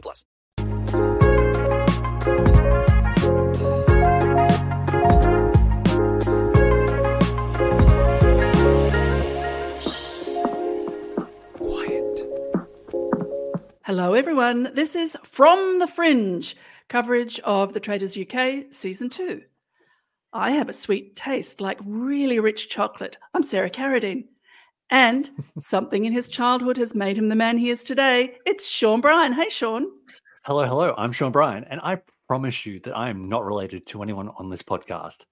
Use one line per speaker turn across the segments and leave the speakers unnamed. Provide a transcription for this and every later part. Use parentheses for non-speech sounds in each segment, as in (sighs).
plus.
Hello, everyone. This is From the Fringe, coverage of The Traitors UK Season 2. I have a sweet taste like really rich chocolate. I'm Sarah Carradine. And something in his childhood has made him the man he is today. It's Shaun Bryan. Hey, Shaun.
Hello, hello. I'm Shaun Bryan, and I promise you that I am not related to anyone on this podcast.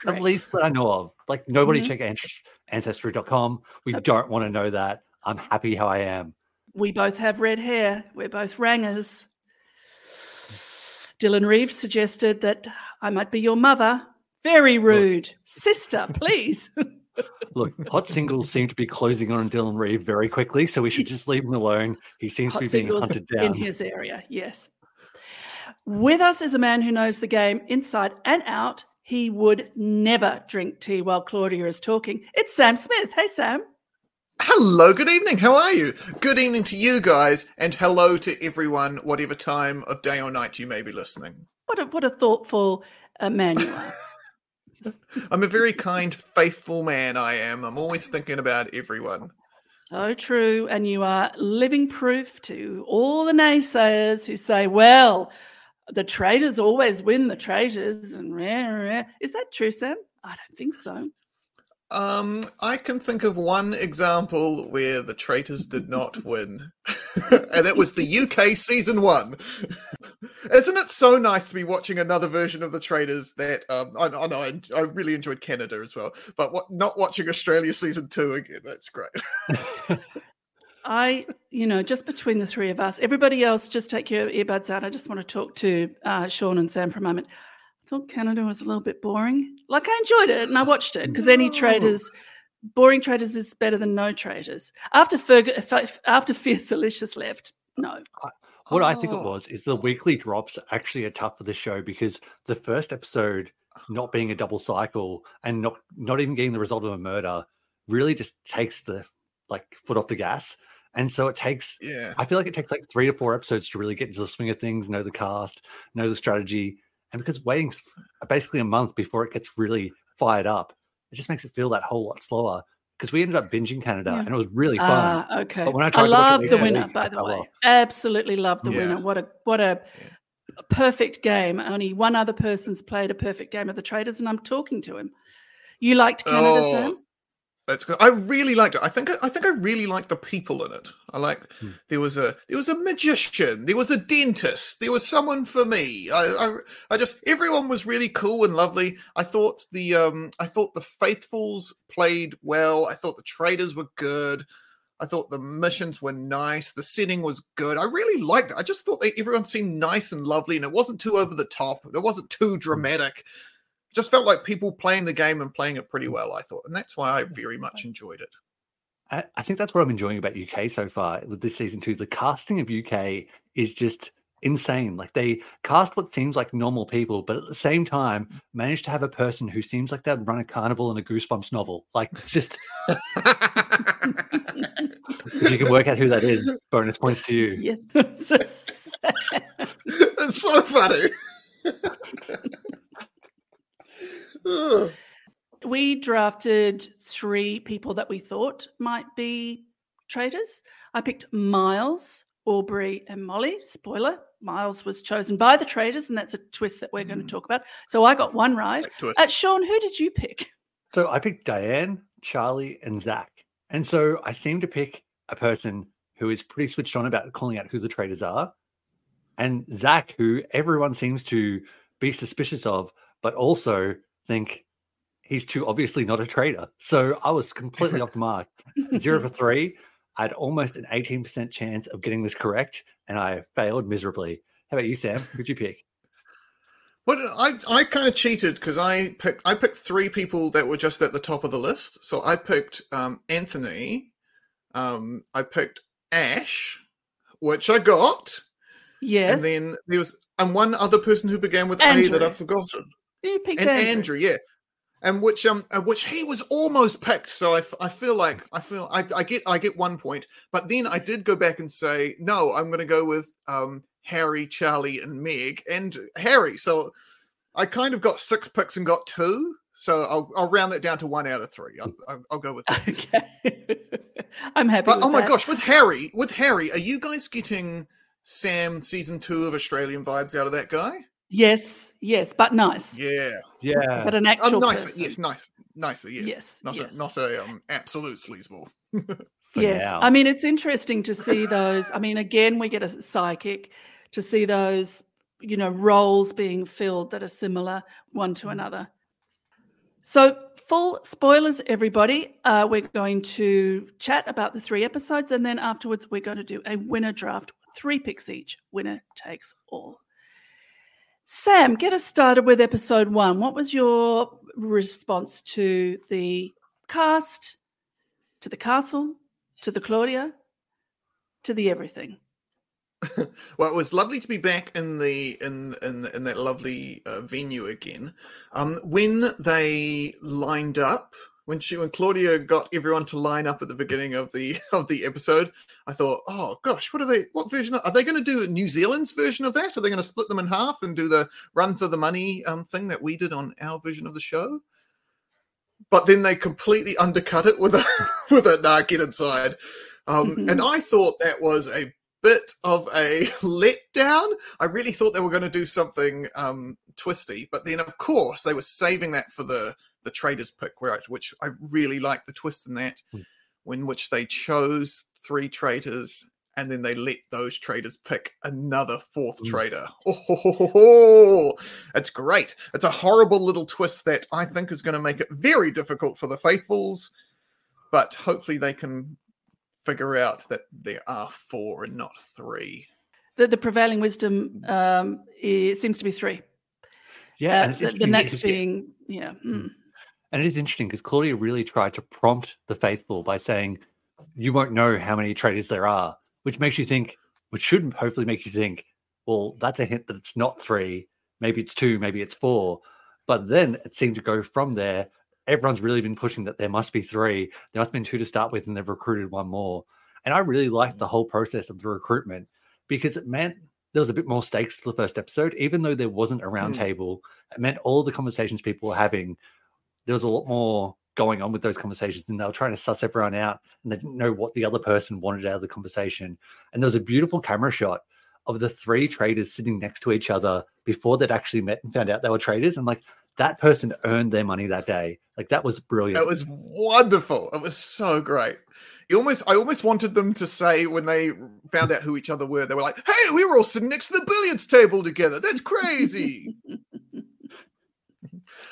Correct.
At least that I know of. Like, nobody
Mhm.
check Anc- Ancestry.com. We don't want to know that. I'm happy how I am.
We both have red hair. We're both rangers. Dylan Reeves suggested that I might be your mother. Very rude. Sister, please. (laughs)
Look, hot singles seem to be closing on Dylan Reeve very quickly, so we should just leave him alone. He seems
Hot
to be being hunted down in
his area. Yes. With us is a man who knows the game inside and out. He would never drink tea while Claudia is talking. It's Sam Smith. Hey, Sam.
Hello, good evening. How are you? Good evening to you guys, and hello to everyone, whatever time of day or night you may be listening.
What a what a thoughtful uh, man you are. (laughs) (laughs)
I'm a very kind, faithful man, I am. I'm always thinking about everyone.
So true. And you are living proof to all the naysayers who say, well, the traitors always win the traitors. And rah, rah. is that true, Sam? I don't think so.
Um, I can think of one example where the traitors did not win, (laughs) and it was the UK season one. Isn't it so nice to be watching another version of the traitors? That um, I, I know I, I really enjoyed Canada as well, but what, not watching Australia season two again. That's great. (laughs)
I, you know, just between the three of us, everybody else, just take your earbuds out. I just want to talk to uh, Shaun and Sam for a moment. I thought Canada was a little bit boring. Like I enjoyed it and I watched it because any traitors, boring traitors is better than no traitors. After Ferg, after Fierce (laughs) Delicious left, no.
What I think it
Oh.
was is the weekly drops actually are tough for the show because the first episode not being a double cycle and not not even getting the result of a murder really just takes the like foot off the gas. And so it takes,
Yeah.
I feel like it takes like three to four episodes to really get into the swing of things, know the cast, know the strategy. And because waiting th- basically a month before it gets really fired up, it just makes it feel that whole lot slower. Because we ended up binging Canada
Yeah.
and it was really fun.
Ah, okay.
But when I
I,
to
love the winner,
week,
by the way.
off.
Absolutely love the
Yeah.
winner. What a what a perfect game. Only one other person's played a perfect game of the traitors, and I'm talking to him. You liked Canada,
Oh,
Sam?
That's good. I really liked it. I think I think I really liked the people in it. I like there was a there was a magician, there was a dentist, there was someone for me. I, I I just everyone was really cool and lovely. I thought the um I thought the faithfuls played well. I thought the traitors were good. I thought the missions were nice. The setting was good. I really liked it. I just thought they, everyone seemed nice and lovely, and it wasn't too over the top. It wasn't too dramatic. It just felt like people playing the game and playing it pretty mm. well. I thought, and that's why I very much enjoyed it.
I, I think that's what I'm enjoying about UK so far with this season two. The casting of UK is just insane. Like they cast what seems like normal people, but at the same time mm. manage to have a person who seems like they'd run a carnival in a Goosebumps novel. Like it's just if you can work out who that is, bonus points to you. (laughs)
Yes.
it's so funny. (laughs) Ugh.
we drafted three people that we thought might be traitors. I picked Miles, Aubrey, and Molly. Spoiler: Miles was chosen by the traitors, and that's a twist that we're going to talk about. So I got one right.
Big twist.
Uh, Shaun, who did you pick?
So I picked Diane, Charlie, and Zach. And so I seem to pick a person who is pretty switched on about calling out who the traitors are. And Zach, who everyone seems to be suspicious of, but also think he's too obviously not a traitor. So I was completely off the mark. Zero for (laughs) three. I had almost an 18% chance of getting this correct, and I failed miserably. How about you, Sam? Who'd you pick?
But I, I kind of cheated because I picked I picked three people that were just at the top of the list. So I picked um, Anthony, um, I picked Ash, which I got,
Yes.
and then there was and one other person who began with A that I've forgotten.
You picked
and
Andrew.
Andrew. yeah, and which um, which he was almost picked. So I, I feel like I feel I, I get I get one point, but then I did go back and say no, I'm going to go with um Harry, Charlie, and Meg, and Harry. So I kind of got six picks and got two. So I'll I'll round that down to one out of three. I'll, go with that. (laughs)
Okay. (laughs) I'm happy.
But oh my
that.
gosh, with Harry, with Harry, are you guys getting Sam season two of Australian vibes out of that guy?
Yes, yes, but nice.
Yeah.
Yeah.
But an
Um,
actual
nicer,
person.
yes, nice, nicer, yes,
Yes,
not
yes.
a not a um, absolute sleazeball. (laughs)
Yes.
now.
I mean, it's interesting to see those. I mean, again, we get a psychic to see those, you know, roles being filled that are similar one to another. So, full spoilers, everybody. Uh, we're going to chat about the three episodes, and then afterwards, we're going to do a winner draft, three picks each. Winner takes all. Sam, get us started with episode one. What was your response to the cast, to the castle, to the Claudia, to the everything? (laughs)
Well, it was lovely to be back in the in in in that lovely uh, venue again. Um, when they lined up, when she when Claudia got everyone to line up at the beginning of the (laughs) of the episode, I thought, oh gosh, what are they? What version are they going to do? New Zealand's version of that? Are they going to split them in half and do the run for the money um, thing that we did on our version of the show? But then they completely undercut it with a (laughs) with a nah, get inside. Um, and I thought that was a bit of a (laughs) letdown. I really thought they were going to do something um, twisty, but then of course they were saving that for the the traitors pick, where I, which I really like the twist in that, when which they chose three traitors and then they let those traitors pick another fourth traitor. (laughs) Oh, ho, ho, ho, ho. it's great. It's a horrible little twist that I think is going to make it very difficult for the faithfuls, but hopefully they can figure out that there are four and not three.
The, the prevailing wisdom um, is, seems to be three.
Yeah.
Uh, the, the next being, yeah. mm.
And it is interesting because Claudia really tried to prompt the faithful by saying, You won't know how many traitors there are, which makes you think, which should hopefully make you think, well, that's a hint that it's not three. Maybe it's two, maybe it's four. But then it seemed to go from there. Everyone's really been pushing that there must be three. There must have been two to start with, and they've recruited one more. And I really liked the whole process of the recruitment because it meant there was a bit more stakes to the first episode, even though there wasn't a round
Mm.
table. It meant all the conversations people were having, there was a lot more going on with those conversations, and they were trying to suss everyone out, and they didn't know what the other person wanted out of the conversation. And there was a beautiful camera shot of the three traitors sitting next to each other before they'd actually met and found out they were traitors, and like that person earned their money that day. Like that was brilliant.
It was wonderful. It was so great. You almost, I almost wanted them to say when they found out who each other were, they were like, "Hey, we were all sitting next to the billiards table together. That's crazy." (laughs)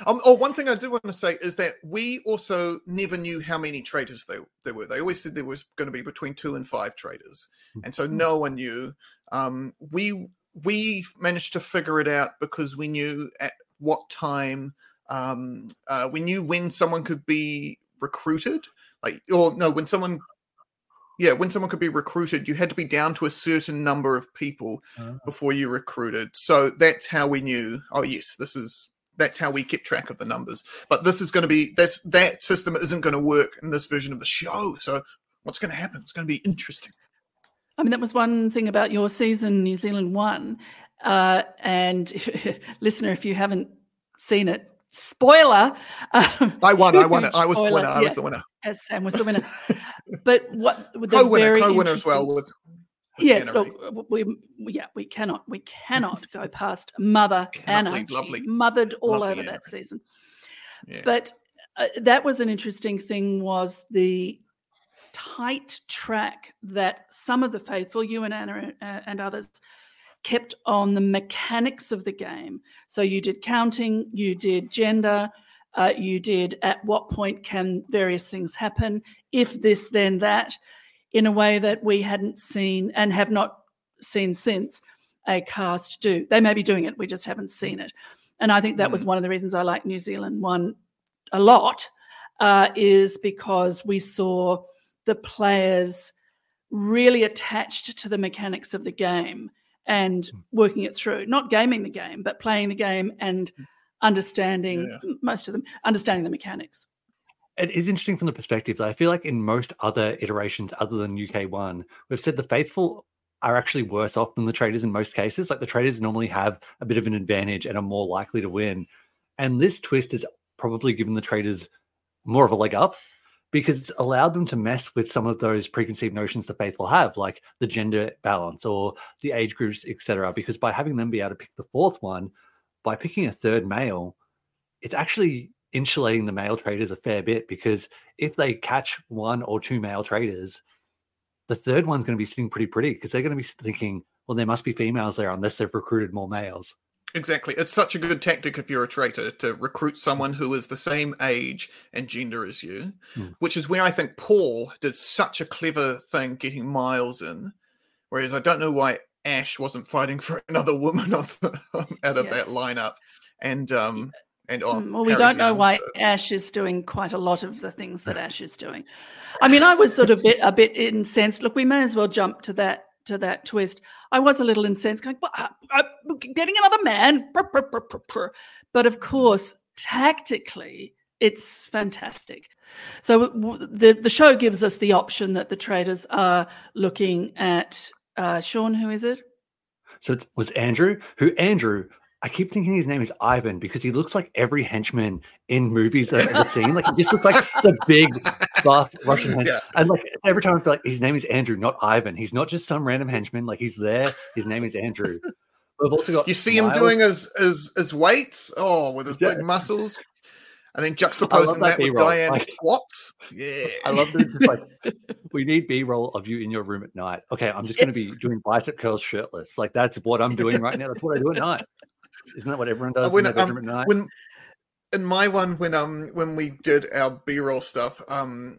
um, oh, one thing I do want to say is that we also never knew how many traitors they there were. They always said there was going to be between two and five traitors, and so no one knew. Um, we we managed to figure it out because we knew at what time um, uh, we knew when someone could be recruited like or no when someone yeah when someone could be recruited you had to be down to a certain number of people before you recruited so that's how we knew oh yes this is that's how we kept track of the numbers but this is going to be that's that system isn't going to work in this version of the show so what's going to happen it's going to be interesting
I mean, that was one thing about your season, New Zealand one. Uh, and (laughs) listener, if you haven't seen it, spoiler. Um, (laughs)
I won, I won it. I was the winner, I was the winner.
As Sam was the winner. but what (laughs) the
co-winner
very
co-winner as well with
Yes, look, we, we- yeah, we cannot, we cannot go (laughs) past Mother Anna. She
lovely-
mothered all
lovely
over
Anna.
that season.
Yeah.
But uh, that was an interesting thing was the tight track that some of the faithful, you and Anna uh, and others, kept on the mechanics of the game. So you did counting, you did gender, uh, you did at what point can various things happen, if this, then that, in a way that we hadn't seen and have not seen since a cast do. They may be doing it, we just haven't seen it. And I think that was mm. one of the reasons I like New Zealand one a lot, uh, is because we saw the players really attached to the mechanics of the game and hmm. working it through, not gaming the game, but playing the game and hmm. understanding
Yeah.
most of them, understanding the mechanics.
It is interesting from the perspective that I feel like in most other iterations other than UK one, we've said the faithful are actually worse off than the traitors in most cases. Like the traitors normally have a bit of an advantage and are more likely to win. And this twist has probably given the traitors more of a leg up because it's allowed them to mess with some of those preconceived notions the faithful have, like the gender balance or the age groups, etc. Because by having them be able to pick the fourth one, by picking a third male, it's actually insulating the male traitors a fair bit because if they catch one or two male traitors, the third one's going to be sitting pretty pretty because they're going to be thinking, well, there must be females there unless they've recruited more males.
Exactly. It's such a good tactic if you're a traitor to recruit someone who is the same age and gender as you,
Hmm.
which is where I think Paul did such a clever thing getting Miles in. Whereas I don't know why Ash wasn't fighting for (laughs) another woman of the, (laughs) out of
Yes.
that lineup. And um and oh,
Mm, well, we
Harry's
don't know
young,
why
so-
Ash is doing quite a lot of the things that (laughs) Ash is doing. I mean, I was sort of bit, a bit incensed. Look, we may as well jump to that to that twist. I was a little incensed, going, "What, uh, uh, getting another man. Brr, brr, brr, brr, brr." But of course, tactically, it's fantastic. So the the show gives us the option that the traitors are looking at. Uh, Shaun, who is it?
So it was Andrew, who Andrew, I keep thinking his name is Ivan because he looks like every henchman in movies that I've ever seen. Like he just looks like the big buff Russian henchman.
Yeah.
And like every time I feel like his name is Andrew, not Ivan. He's not just some random henchman. Like he's there. His name is Andrew. We've also got
You see him doing his his his weights, oh, with his
Yeah.
big muscles, and then juxtaposing that,
that
with Diane's
like-
squats. (laughs) Yeah,
I love just like we need B roll of you in your room at night. Okay, I'm just going to be doing bicep curls shirtless. Like that's what I'm doing right now. That's what I do at night. Isn't that what everyone does
Uh, when,
in their
um,
at night?
when in my one when um when we did our b-roll stuff um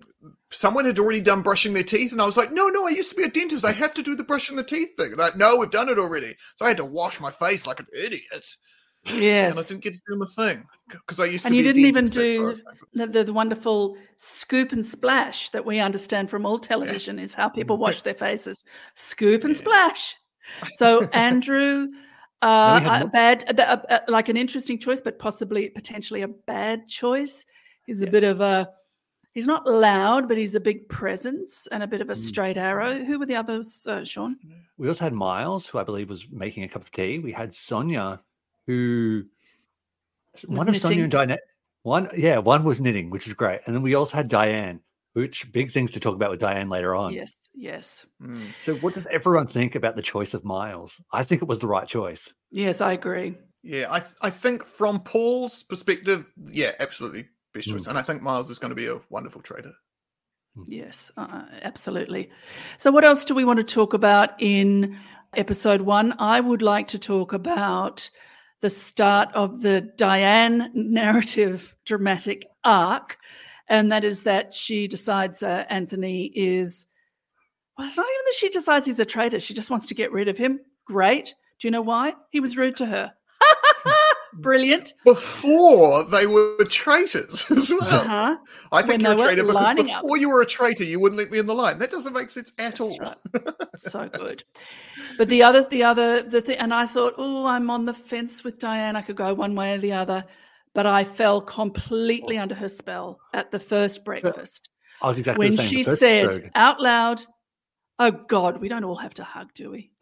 someone had already done brushing their teeth and i was like no no i used to be a dentist. I have to do the brushing the teeth thing. Like no we've done it already. So i had to wash my face like an idiot.
Yes.
and i didn't get to do my thing because i used to
and you
a
didn't even do the, the, the wonderful scoop and splash that we understand from all television is how people (laughs) wash their faces. Scoop and splash. So (laughs) andrew uh, a bad uh, uh, like an interesting choice but possibly potentially a bad choice he's a bit of a He's not loud, but he's a big presence and a bit
Mm.
of a straight arrow. Who were the others, uh, Shaun?
We also had Miles, who I believe was making a cup of tea. We had Sonia, who one of Sonia and Diane. One, yeah, one was knitting, which is great, and then we also had Diane, which big things to talk about with Diane later on.
Yes, yes,
Mm.
So, what does everyone think about the choice of Miles? I think it was the right choice.
yes. I agree.
Yeah, I I think from Paul's perspective, yeah, absolutely best choice, and I think Miles is going to be a wonderful traitor.
Yes, uh, absolutely. So, what else do we want to talk about in episode one? I would like to talk about the start of the Diane narrative dramatic arc, and that is that she decides uh, Anthony is. Well, it's not even that she decides he's a traitor. She just wants to get rid of him. Great. Do you know why? He was rude to her. (laughs) Brilliant.
Before they were traitors (laughs) as well.
Uh-huh.
I think
When
you're a
they were
traitor because
lining up.
before you were a traitor, you wouldn't let me in the line. That doesn't make sense at all. (laughs)
so good. But the other, the other, the thing, and I thought, oh, I'm on the fence with Diane. I could go one way or the other, but I fell completely under her spell at the first breakfast
I was exactly
when
the same.
She said out loud, "Oh God, we don't all have to hug, do we?" (laughs)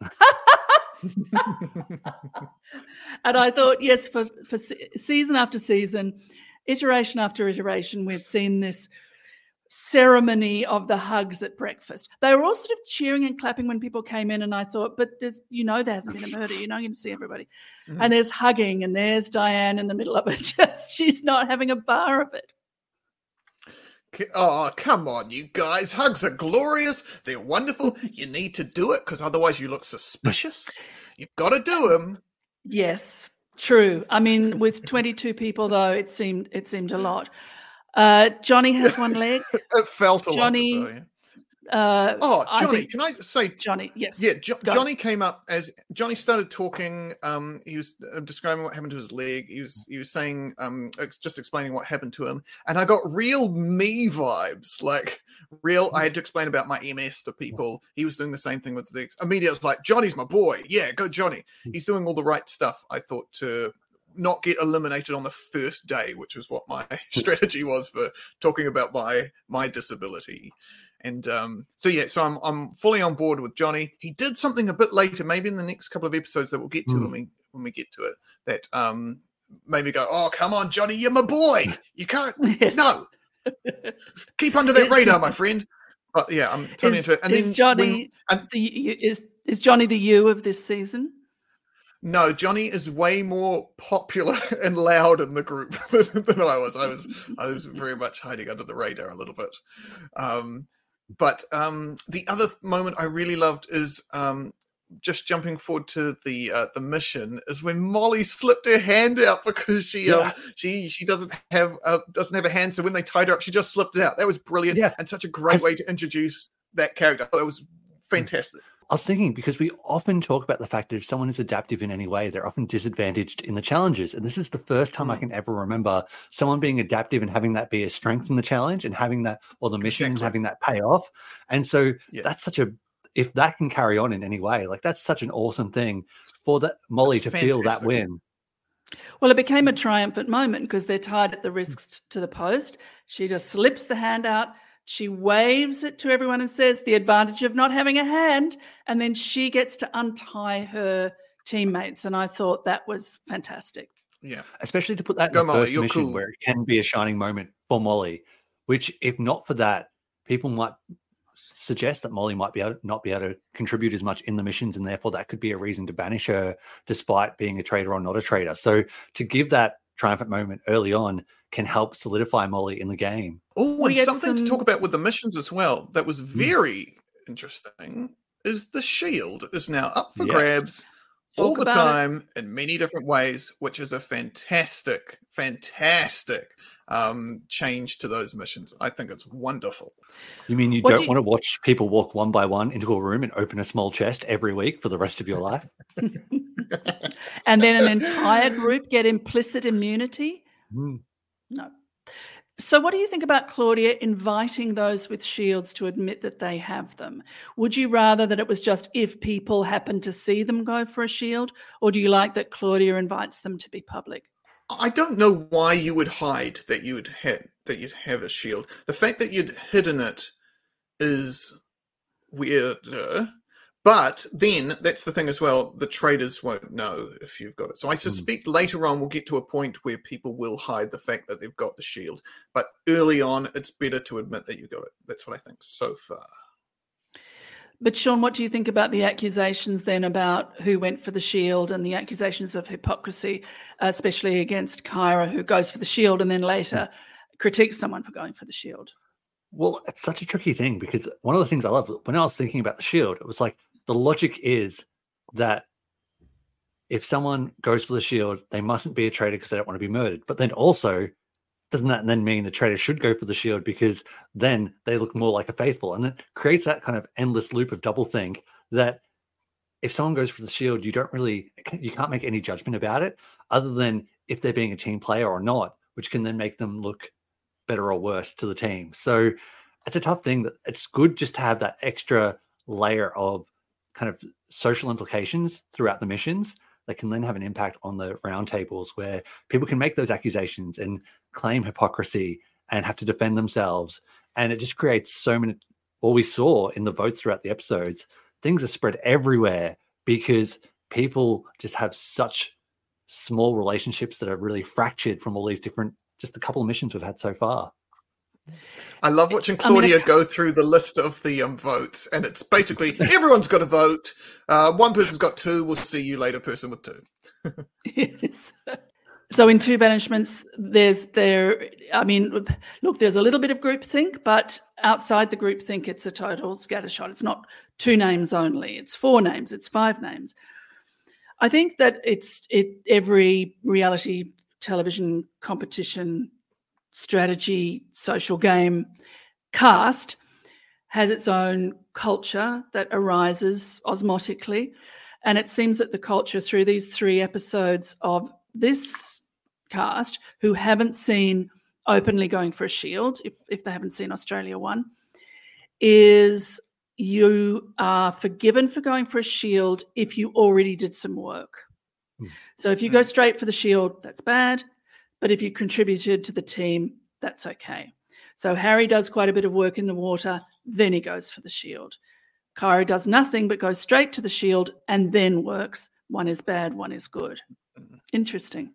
and I thought, yes, for for se- season after season, iteration after iteration, we've seen this ceremony of the hugs at breakfast. They were all sort of cheering and clapping when people came in, and I thought, but there's, you know, there hasn't been a murder. You're not going to see everybody,
Mhm.
and there's hugging, and there's Diane in the middle of it. (laughs) Just she's not having a bar of it.
Oh, come on, you guys. Hugs are glorious. They're wonderful. You need to do it because otherwise you look suspicious. (laughs) You've got to do them.
Yes, true. I mean, with 22 people though, it seemed it seemed a lot. Uh, Johnny has one (laughs) leg.
It felt a
Johnny,
lot. So, yeah.
Uh,
Oh,
I
Johnny,
think-
can I say
Johnny? Yes.
Yeah, jo-
Go.
Johnny came up as Johnny started talking. Um, he was uh, describing what happened to his leg. He was he was saying um, ex- just explaining what happened to him, and I got real me vibes. Like real, I had to explain about my MS to people. He was doing the same thing with the immediate. I was like, Johnny's my boy. Yeah, go Johnny. He's doing all the right stuff. I thought to not get eliminated on the first day, which was what my (laughs) strategy was for talking about my my disability. And um, so yeah, so I'm I'm fully on board with Johnny. He did something a bit later, maybe in the next couple of episodes that we'll get to
Hmm.
when we when we get to it. That um maybe go, oh come on, Johnny, you're my boy. You can't
Yes. (laughs)
no keep under that radar, my friend. But yeah, I'm totally
Is,
into it. And
is
then
Johnny
when- and
the is is Johnny the you of this season?
No, Johnny is way more popular (laughs) and loud in the group (laughs) than, than I was. I was I was very much hiding under the radar a little bit. Um, but um, the other moment I really loved is um, just jumping forward to the uh, the mission is when Molly slipped her hand out because she um,
Yeah.
she she doesn't have uh, doesn't have a hand. So when they tied her up, she just slipped it out. That was brilliant
Yeah.
and such a great
I-
way to introduce that character. That was fantastic.
I was thinking because we often talk about the fact that if someone is adaptive in any way, they're often disadvantaged in the challenges. And this is the first time I
Mm.
can ever remember someone being adaptive and having that be a strength in the challenge and having that, or the mission and
Exactly.
having that pay off. And so
Yeah.
that's such a, if that can carry on in any way, like that's such an awesome thing for that Molly
That's
to feel that win.
Well, it became a triumphant moment because they're tied at the wrists to the post. She just slips the hand out. She waves it to everyone and says, The advantage of not having a hand. And then she gets to untie her teammates. And I thought that was fantastic.
Yeah.
especially to put that in
Go,
the
Molly,
first
you're
mission
cool.
where it can be a shining moment for Molly, which if not for that, people might suggest that Molly might be able, not be able to contribute as much in the missions, and therefore that could be a reason to banish her, despite being a traitor or not a traitor. So to give that triumphant moment early on can help solidify Molly in the game.
Oh, and
get
something to talk about with the missions as well that
Mm.
was very interesting is the shield is now up for
Yes.
grabs all the
about it.
time in many different ways, which is a fantastic, fantastic um change to those missions. I think it's wonderful.
You mean you
What
don't
do you-
want to watch people walk one by one into a room and open a small chest every week for the rest of your life? (laughs) (laughs)
And then an entire group get implicit immunity?
Mm.
No. So, what do you think about Claudia inviting those with shields to admit that they have them? Would you rather that it was just if people happen to see them go for a shield, or do you like that Claudia invites them to be public?
I don't know why you would hide that you'd had that you'd have a shield. The fact that you'd hidden it is weirder. But then that's the thing as well. The traitors won't know if you've got it. So I hmm. suspect later on we'll get to a point where people will hide the fact that they've got the shield. But early on, it's better to admit that you got it. That's what I think so far.
But Shaun, what do you think about the accusations then about who went for the shield and the accusations of hypocrisy, especially against Kyra, who goes for the shield and then later critiques someone for going for the shield?
Well, it's such a tricky thing because one of the things I love when I was thinking about the shield, it was like the logic is that if someone goes for the shield, they mustn't be a traitor because they don't want to be murdered. But then also, doesn't that then mean the traitor should go for the shield because then they look more like a faithful? And it creates that kind of endless loop of double think that if someone goes for the shield, you don't really, you can't make any judgment about it other than if they're being a team player or not, which can then make them look better or worse to the team. So it's a tough thing that it's good just to have that extra layer of kind of social implications throughout the missions that can then have an impact on the roundtables where people can make those accusations and claim hypocrisy and have to defend themselves. And it just creates so many. What we saw in the votes throughout the episodes, things are spread everywhere because people just have such small relationships that are really fractured from all these different, just a couple of missions we've had so far.
I love watching Claudia I mean, go through the list of the um, votes, and it's basically everyone's got a vote. Uh, one person's got two. We'll see you later, person with two.
yes. (laughs) So in two banishments, there's there. I mean, look, there's a little bit of groupthink, but outside the groupthink, it's a total scattershot. It's not two names only. It's four names. It's five names. I think that it's it every reality television competition strategy, social game cast has its own culture that arises osmotically. And it seems that the culture through these three episodes of this cast, who haven't seen openly going for a shield, if, if they haven't seen Australia one, is you are forgiven for going for a shield if you already did some work. Mm. So if you go straight for the shield, that's bad. But if you contributed to the team, that's okay. So Harry does quite a bit of work in the water, then he goes for the shield. Kyra does nothing but goes straight to the shield and then works. One is bad, one is good. Interesting.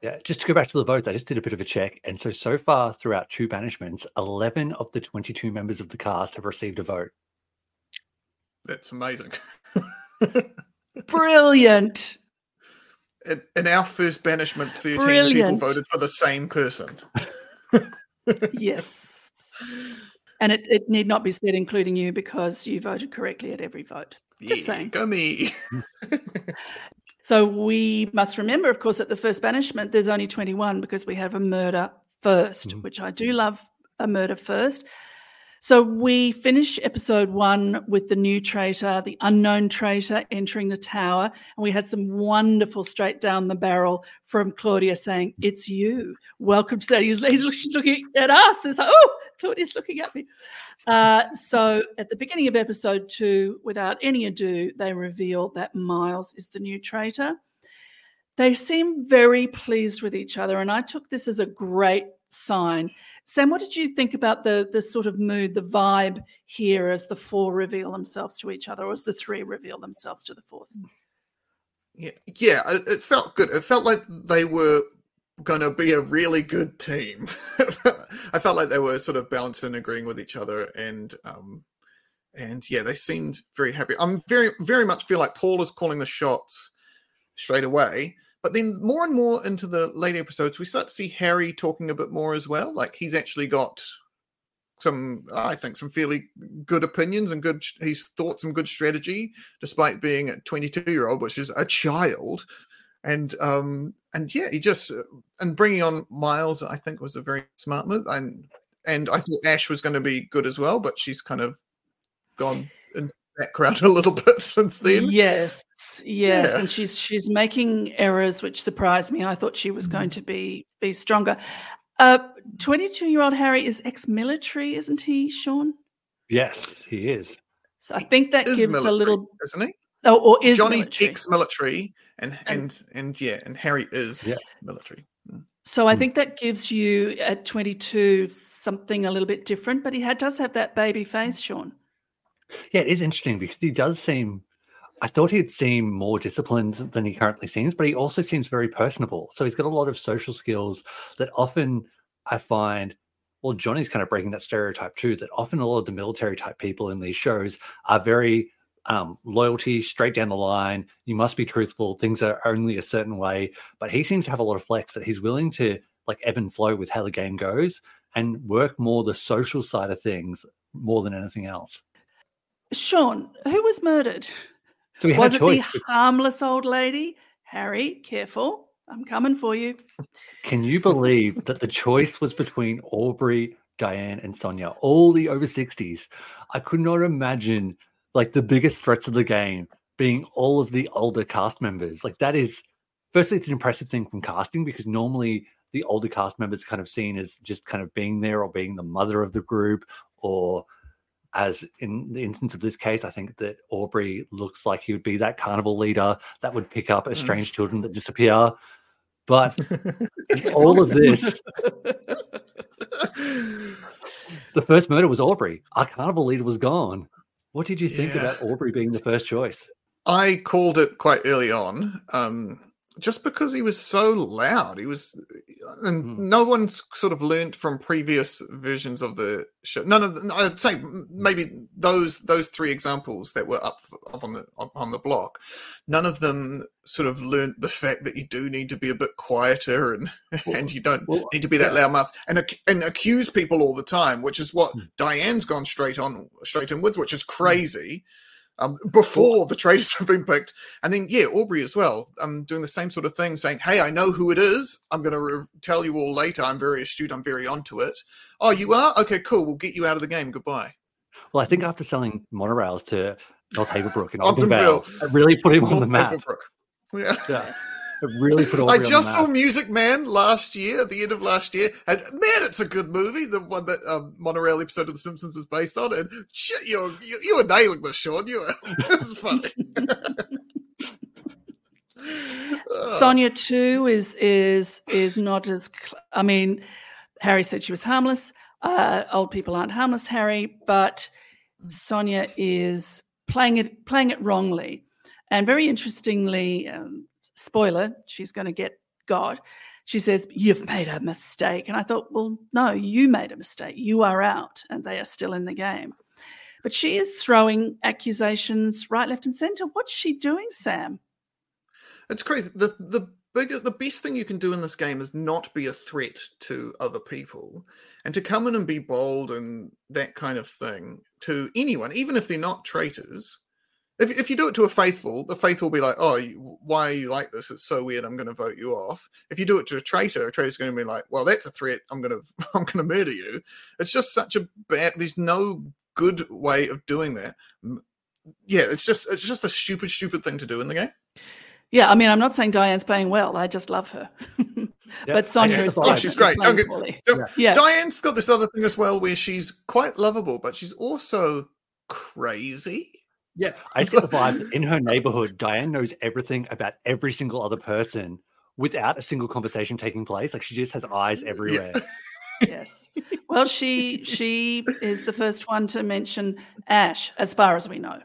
Yeah, just to go back to the vote, I just did a bit of a check. And so, so far throughout two banishments, 11 of the 22 members of the cast have received a vote.
That's amazing. (laughs)
Brilliant
in, in our first banishment, 13 Brilliant. people voted for the same person. (laughs)
yes. And it, it need not be said, including you, because you voted correctly at every vote. Just
yeah,
saying.
Go me. (laughs)
so we must remember, of course, at the first banishment, there's only 21 because we have a murder 1st mm-hmm. which I do love a murder first. So we finish episode one with the new traitor, the unknown traitor entering the tower. And we had some wonderful straight down the barrel from Claudia saying, It's you. Welcome to that. He's, he's she's looking at us. It's like, Oh, Claudia's looking at me. Uh, so at the beginning of episode two, without any ado, they reveal that Miles is the new traitor. They seem very pleased with each other. And I took this as a great sign Sam, what did you think about the the sort of mood, the vibe here as the four reveal themselves to each other, or as the three reveal themselves to the fourth?
Yeah, yeah, it felt good. It felt like they were going to be a really good team. (laughs) I felt like they were sort of balanced and agreeing with each other, and um, and yeah, they seemed very happy. I'm very very much feel like Paul is calling the shots straight away. But then more and more into the later episodes, we start to see Harry talking a bit more as well. Like he's actually got some, I think, some fairly good opinions and good. He's thought some good strategy, despite being a 22 year old, which is a child. And um and yeah, he just and bringing on Miles, I think, was a very smart move. And and I thought Ash was going to be good as well, but she's kind of gone in background a little (laughs) bit since then.
Yes, yes, yeah. and she's she's making errors which surprised me. I thought she was going mm. to be be stronger. Uh, Twenty-two-year-old Harry is ex-military, isn't he, Shaun?
Yes, he is.
So I think that gives
military,
a little,
isn't he?
Oh, or is
Johnny's
military.
ex-military, and, and and and yeah, and Harry is
yeah.
military. Hmm.
So I think that gives you at 22 something a little bit different, but he had, does have that baby face, Shaun.
Yeah, it is interesting because he does seem. I thought he'd seem more disciplined than he currently seems, but he also seems very personable. So he's got a lot of social skills that often I find. Well, Johnny's kind of breaking that stereotype too. That often a lot of the military type people in these shows are very um, loyalty straight down the line. You must be truthful. Things are only a certain way. But he seems to have a lot of flex that he's willing to like ebb and flow with how the game goes and work more the social side of things more than anything else.
Shaun, who was murdered?
So we had
was
a
it the harmless old lady? Harry, careful. I'm coming for you.
Can you believe that the choice was between Aubrey, Diane, and Sonia, all the over 60s? I could not imagine like the biggest threats of the game being all of the older cast members. Like that is firstly, it's an impressive thing from casting because normally the older cast members are kind of seen as just kind of being there or being the mother of the group or as in the instance of this case, I think that Aubrey looks like he would be that carnival leader that would pick up estranged children that disappear. But (laughs) all of this, (laughs) the first murder was Aubrey. Our carnival leader was gone. What did you think
Yeah.
about Aubrey being the first choice?
I called it quite early on, um, just because he was so loud. He was, and
Hmm.
no one's sort of learned from previous versions of the show. None of, the, I'd say maybe those those three examples that were up up on the up on the block. None of them sort of learned the fact that you do need to be a bit quieter and (laughs) and you don't
well,
need to be that
yeah.
loudmouth and and accuse people all the time, which is what
Hmm.
Diane's gone straight on straight in with, which is crazy. Um, before the traitors (laughs) have been picked, and then yeah, Aubrey as well. Um, doing the same sort of thing, saying, "Hey, I know who it is. I'm going to re- tell you all later. I'm very astute. I'm very onto it. Oh, you are? Okay, cool. We'll get you out of the game. Goodbye."
Well, I think after selling monorails to North Haverbrook and. (laughs)
Ogdenville,
it really put him on the map.
Haverbrook. Yeah.
Yeah, (laughs) really put Aubrey
I
on the
just saw. Music Man last year, at the end of last year, and man, it's a good movie. The one that um, monorail episode of The Simpsons is based on. And shit, you're you, you were nailing this, Shaun. You were (laughs) this is funny. (laughs) Uh,
Sonia too is is is not as. cl- I mean, Harry said she was harmless. Uh, old people aren't harmless, Harry, but Sonia is playing it playing it wrongly, and very interestingly, um, spoiler, she's going to get God. She says, "You've made a mistake," and I thought, well, no, you made a mistake. You are out, and they are still in the game. But she is throwing accusations right, left, and centre. What's she doing, Sam?
It's crazy. The the biggest the best thing you can do in this game is not be a threat to other people. And to come in and be bold and that kind of thing to anyone, even if they're not traitors. If, if you do it to a faithful, the faithful will be like, "Oh, you, why are you like this? It's so weird. I'm going to vote you off." If you do it to a traitor, a traitor's going to be like, "Well, that's a threat. I'm going (laughs) to I'm going to murder you." It's just such a bad. There's no good way of doing that. Yeah, it's just it's just a stupid, stupid thing to do in the game.
Yeah, I mean, I'm not saying Diane's playing well. I just love her. (laughs) but Sonia
Yeah.
is
Oh, she's great.
definitely
Don't get- Don't-
Yeah.
Diane's got this other thing as well where she's quite lovable, but she's also crazy.
Yeah, I just get the vibe that in her neighborhood, Diane knows everything about every single other person without a single conversation taking place. Like she just has eyes everywhere.
yes. Well, she she is the first one to mention Ash, as far as we know.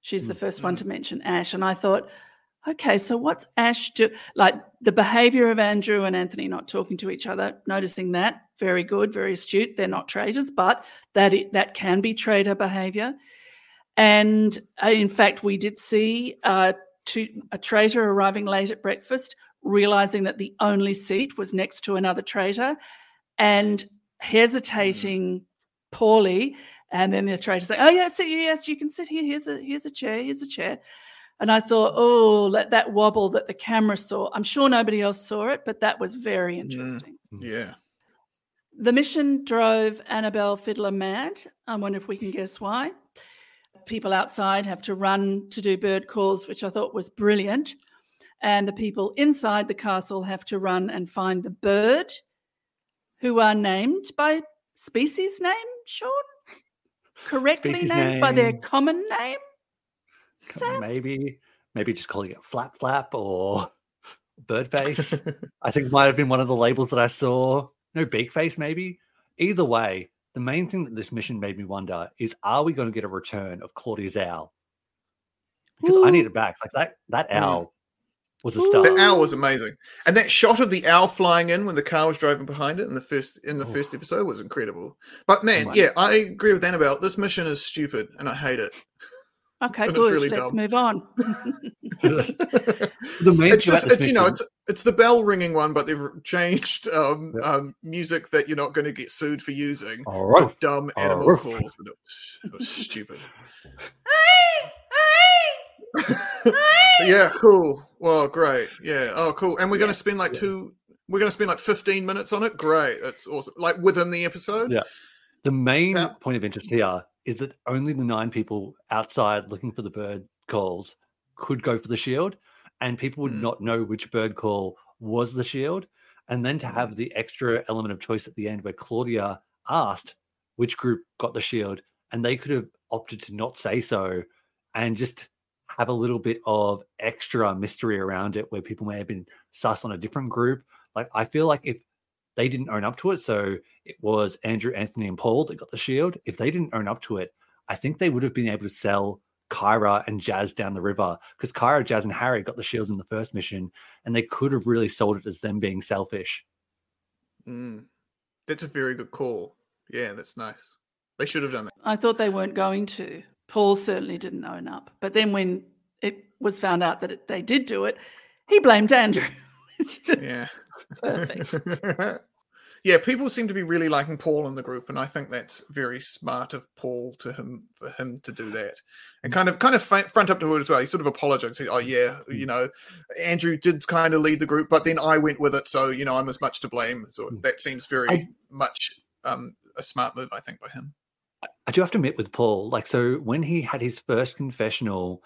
She's the first one mm-hmm. to mention Ash, and I thought, okay, so what's Ash do? Like the behavior of Andrew and Anthony not talking to each other, noticing that very good, very astute. They're not traitors, but that it, that can be traitor behavior. And uh, in fact, we did see uh, two, a traitor arriving late at breakfast, realizing that the only seat was next to another traitor, and hesitating poorly. And then the traitor saying, "Oh yes, yes, you can sit here. Here's a here's a chair. Here's a chair." And I thought, "Oh, let that wobble that the camera saw. I'm sure nobody else saw it, but that was very interesting."
Yeah.
The mission drove Annabelle Fiddler mad. I wonder if we can guess why. People outside have to run to do bird calls, which I thought was brilliant. And the people inside the castle have to run and find the bird who are named by species name, Shaun? Correctly
Species
named by their common name? Sam?
maybe, maybe just calling it flap flap or bird (laughs) face. I think might have been one of the labels that I saw. No beak face, maybe. Either way, the main thing that this mission made me wonder is: Are we going to get a return of Claudia's owl? Because I need it back. Like that. That
Mm.
owl was a star.
The owl was amazing, and that shot of the owl flying in when the car was driving behind it in the first in the
Oh.
first episode was incredible. But man,
my-
yeah, I agree with Annabelle. This mission is stupid, and I hate it.
Okay, good.
really
Let's
dumb.
move on. (laughs) (laughs)
the main
it's just it, you know it's it's the bell ringing one, but they've changed um, um, music that you're not going to get sued for using.
All right.
with dumb
All
animal
right.
calls. and It was, it was stupid. (laughs) yeah, cool. Well, great. Yeah. Oh, cool. And we're going to spend like two. We're going to spend like 15 minutes on it. Great. That's awesome. Like within the episode.
Yeah. The main
Yeah.
point of interest here is that only the nine people outside looking for the bird calls could go for the shield, and people would
Mm.
not know which bird call was the shield. And then to have the extra element of choice at the end where Claudia asked which group got the shield, and they could have opted to not say so and just have a little bit of extra mystery around it where people may have been sus on a different group. Like, I feel like if they didn't own up to it, so it was Andrew, Anthony, and Paul that got the shield. If they didn't own up to it, I think they would have been able to sell Kyra and Jazz down the river because Kyra, Jazz, and Harry got the shields in the first mission, and they could have really sold it as them being selfish.
Mm. That's a very good call. Yeah, that's nice. They should have done that.
I thought they weren't going to. Paul certainly didn't own up. But then when it was found out that it, they did do it, he blamed Andrew. (laughs)
Yeah.
Perfect. (laughs)
yeah, people seem to be really liking Paul in the group, and I think that's very smart of Paul to him for him to do that, and kind of kind of front up to it as well. He sort of apologized, said, "Oh yeah, you know, Andrew did kind of lead the group, but then I went with it, so you know, I'm as much to blame." So that seems very
I-
much um, a smart move, I think, by him.
I do have to admit with Paul, like, so when he had his first confessional,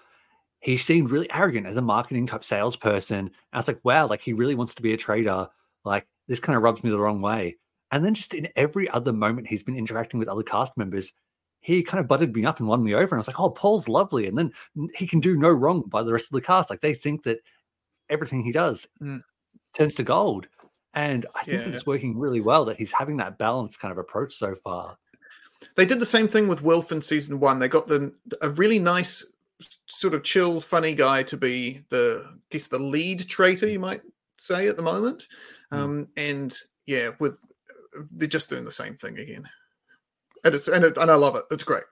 he seemed really arrogant as a marketing type salesperson. I was like, wow, like he really wants to be a traitor. Like, this kind of rubs me the wrong way. And then just in every other moment he's been interacting with other cast members, he kind of butted me up and won me over. And I was like, oh, Paul's lovely. And then he can do no wrong by the rest of the cast. Like, they think that everything he does
Mm.
turns to gold. And I think
Yeah.
it's working really well that he's having that balanced kind of approach so far.
They did the same thing with Wilf in season one. They got the a really nice, sort of chill, funny guy to be the, I guess, the lead traitor, you might say, at the moment. Um, and yeah, with they're just doing the same thing again, and it's and, it, and I love it. It's great.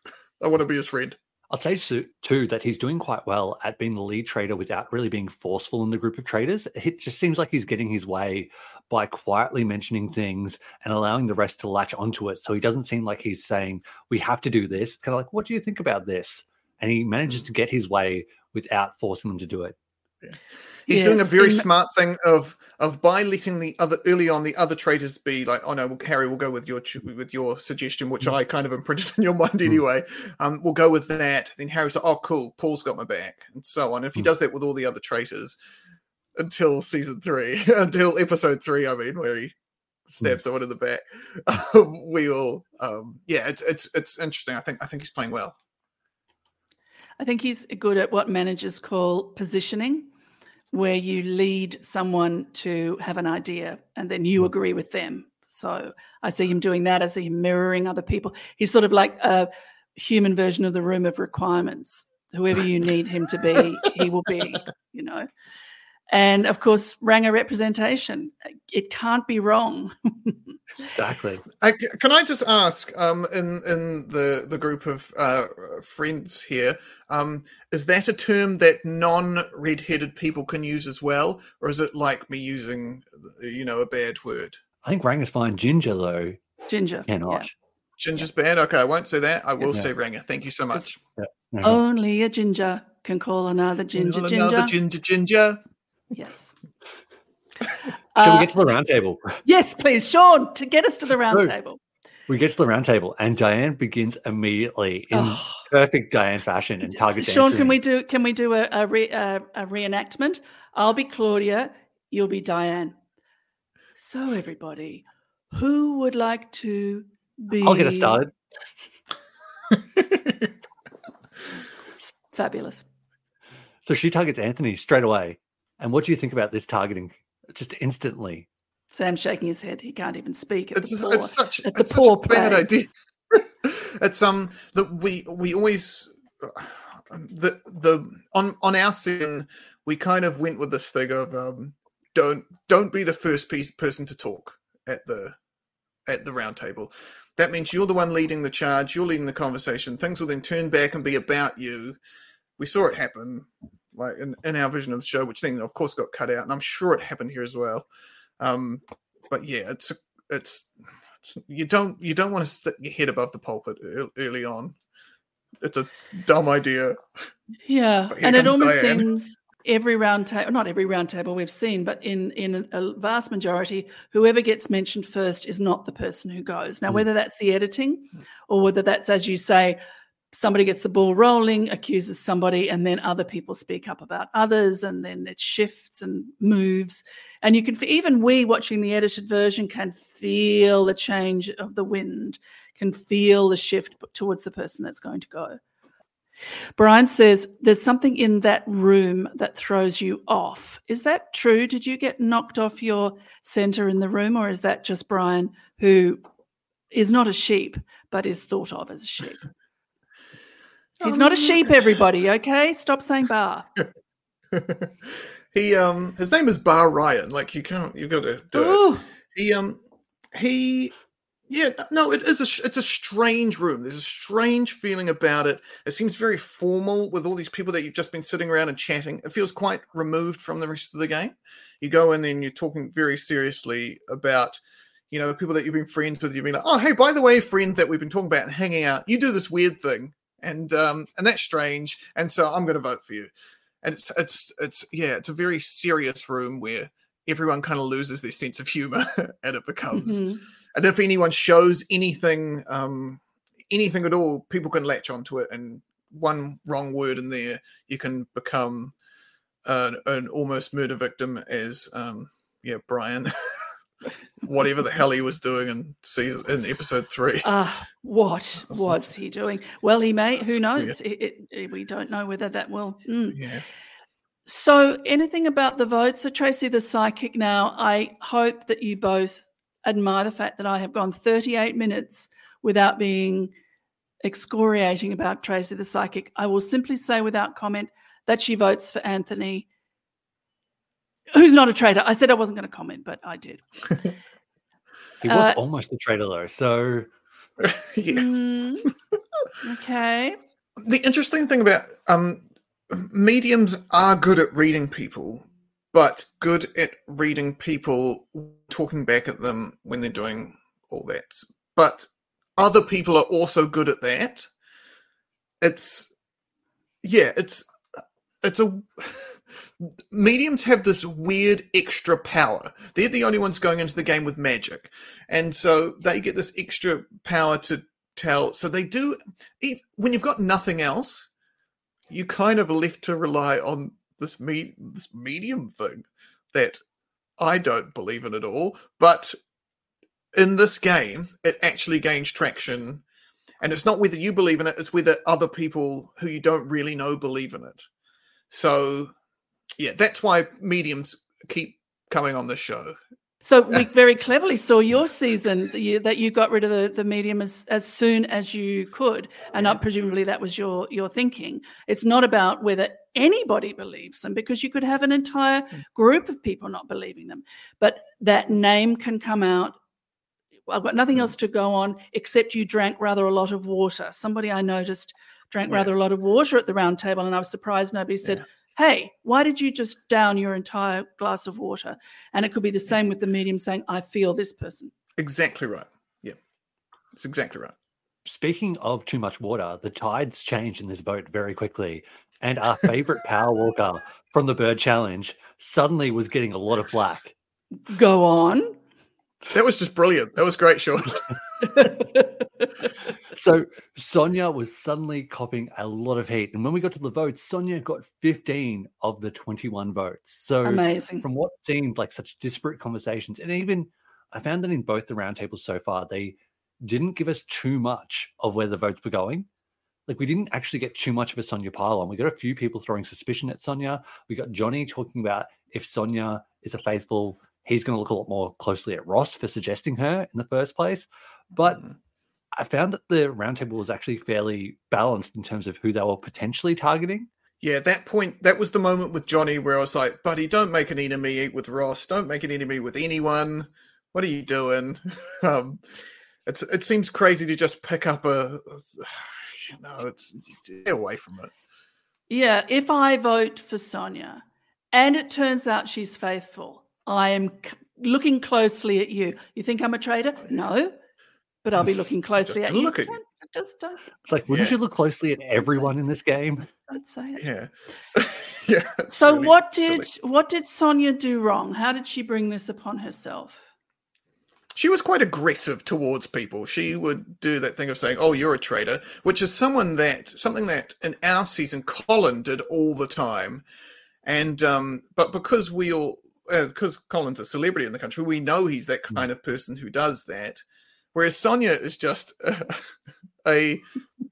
I want to be his friend.
I'll say so- too that he's doing quite well at being the lead traitor without really being forceful in the group of traitors. It just seems like he's getting his way by quietly mentioning things and allowing the rest to latch onto it. So he doesn't seem like he's saying, We have to do this. It's kind of like, What do you think about this? And he manages to get his way without forcing them to do it.
He's doing a very smart thing of of by letting the other early on the other traders be like, oh no, well, Harry, we'll go with your with your suggestion, which I kind of imprinted (laughs) in your mind anyway. Um, we'll go with that. Then Harry's like, oh cool, Paul's got my back, and so on. If he
Mm.
does that with all the other traitors until season three, (laughs) until episode three, I mean, where he stabs someone in the back, um, (laughs) we will. Um, yeah, it's it's it's interesting. I think I think he's playing well.
I think he's good at what managers call positioning, where you lead someone to have an idea and then you mm. agree with them. So I see him doing that. I see him mirroring other people. He's sort of like a human version of the room of requirements. Whoever you need him to be, he will be, you know. And of course, Ranga representation. It can't be wrong. (laughs)
Exactly.
I, can I just ask, um, in in the the group of uh, friends here, um, is that a term that non red-headed people can use as well, or is it like me using, you know, a bad word?
I think Rang is fine. Ginger, though,
Ginger.
cannot.
Ginger's bad. Okay, I won't say that. I will
Yeah.
say Ranga. Thank you so much.
Yeah, no, no.
Only a ginger can call another ginger ginger.
Another ginger, ginger.
Yes.
Shall
Uh,
we get to the round table?
yes, please, Shaun, to get us to the round
So-
table.
We get to the round table, and Diane begins immediately in
Oh.
perfect Diane fashion and targets
Shaun, can we do can we do a a, re, a a reenactment? I'll be Claudia, you'll be Diane. So everybody, who would like to be?
I'll get us started.
Fabulous.
So she targets Anthony straight away. And what do you think about this targeting just instantly?
Sam's shaking his head. He can't even speak. At
It's,
the poor,
it's such
at the
it's such
poor
a bad idea. (laughs) it's um that we we always the the on on our season we kind of went with this thing of um don't don't be the first piece, person to talk at the at the round table. That means you're the one leading the charge, you're leading the conversation. Things will then turn back and be about you. We saw it happen, like in, in our vision of the show, which then of course got cut out, and I'm sure it happened here as well. Um, but yeah, it's it's, it's you don't you don't want to stick your head above the pulpit early on. It's a dumb idea.
Yeah, and it almost
Diane.
seems every round table, not every round table we've seen, but in in a vast majority, whoever gets mentioned first is not the person who goes. Now, whether that's the editing, or whether that's as you say, somebody gets the ball rolling, accuses somebody, and then other people speak up about others, and then it shifts and moves, and you can even we watching the edited version can feel the change of the wind, can feel the shift towards the person that's going to go. Brian says there's something in that room that throws you off. Is that true? Did you get knocked off your center in the room, or is that just Brian who is not a sheep but is thought of as a sheep? He's not a sheep, everybody. Okay, stop saying bar. (laughs)
he um his name is Bar Ryan. Like you can't you've got to do it. He um he yeah no it is a it's a strange room. There's a strange feeling about it. It seems very formal with all these people that you've just been sitting around and chatting. It feels quite removed from the rest of the game. You go in and you're talking very seriously about you know people that you've been friends with. You've been like, oh hey, by the way, friend that we've been talking about and hanging out. You do this weird thing, and um and that's strange. And so I'm going to vote for you. And it's it's it's yeah, it's a very serious room where everyone kind of loses their sense of humor (laughs) and it becomes
mhm.
and if anyone shows anything um anything at all people can latch onto it and one wrong word in there you can become an, an almost murder victim as um yeah brian (laughs) whatever the hell he was doing in season in episode three
Ah, what (laughs) was he doing? Well, he may. Who knows? It, it- we don't know whether that will. mm.
yeah
So, anything about the vote? So, Tracy, the psychic. Now, I hope that you both admire the fact that I have gone 38 minutes without being excoriating about Tracy, the psychic. I will simply say without comment that she votes for Anthony, who's not a traitor. I said I wasn't going to comment, but I did. (laughs)
He was
Uh,
almost a traitor though, so (laughs)
yeah.
Mm, okay.
the interesting thing about um mediums are good at reading people but good at reading people talking back at them when they're doing all that. But other people are also good at that. It's yeah it's it's a mediums have this weird extra power. They're the only ones going into the game with magic. And so they get this extra power to tell so they do when you've got nothing else you kind of are left to rely on this me this medium thing that i don't believe in at all. But in this game it actually gains traction. And it's not whether you believe in it it's whether other people who you don't really know believe in it. So yeah that's why mediums keep coming on the show
So (laughs) we very cleverly saw your season that you, that you got rid of the, the medium as, as soon as you could, and uh, presumably that was your your thinking. It's not about whether anybody believes them because you could have an entire group of people not believing them, but that name can come out. I've got nothing else to go on except you drank rather a lot of water. Somebody I noticed drank
Yeah.
rather a lot of water at the round table, and I was surprised nobody said, hey, why did you just down your entire glass of water? And it could be the same with the medium saying, I feel this person.
exactly right yeah it's exactly right
speaking of too much water, the tides changed in this boat very quickly. And our favorite power walker from the bird challenge suddenly was getting a lot of flack.
Go on.
that was just brilliant that was great shaun (laughs)
So Sonia was suddenly copying a lot of heat. And when we got to the votes, Sonia got 15 of the 21 votes. So
Amazing.
from what seemed like such disparate conversations, and even I found that in both the roundtables so far, they didn't give us too much of where the votes were going. like we didn't actually get too much of a Sonia pile on. We got a few people throwing suspicion at Sonia. We got Johnny talking about if Sonia is a faithful, he's going to look a lot more closely at Ross for suggesting her in the first place. But
Mm.
I found that the roundtable was actually fairly balanced in terms of who they were potentially targeting.
Yeah, that point, that was the moment with Johnny where I was like, buddy, don't make an enemy eat with Ross. Don't make an enemy with anyone. What are you doing? (laughs) um, it's, it seems crazy to just pick up a, (sighs) you know, it's stay away from it.
Yeah, if I vote for Sonia and it turns out she's faithful, I am c- looking closely at you. You think I'm a traitor? No, but I'll be looking (laughs) closely at
gonna
you.
look at you.
Don't- Just don't,
It's like, wouldn't
Yeah.
you look closely at everyone in this game?
I'd say it.
Yeah. (laughs) yeah.
So
really
what
silly.
did what did Sonia do wrong? How did she bring this upon herself?
she was quite aggressive towards people. She would do that thing of saying, "Oh, you're a traitor," which is someone that something that in our season Colin did all the time, and um, but because we all uh, because Colin's a celebrity in the country, we know he's that kind of person who does that. Whereas Sonia is just (laughs) a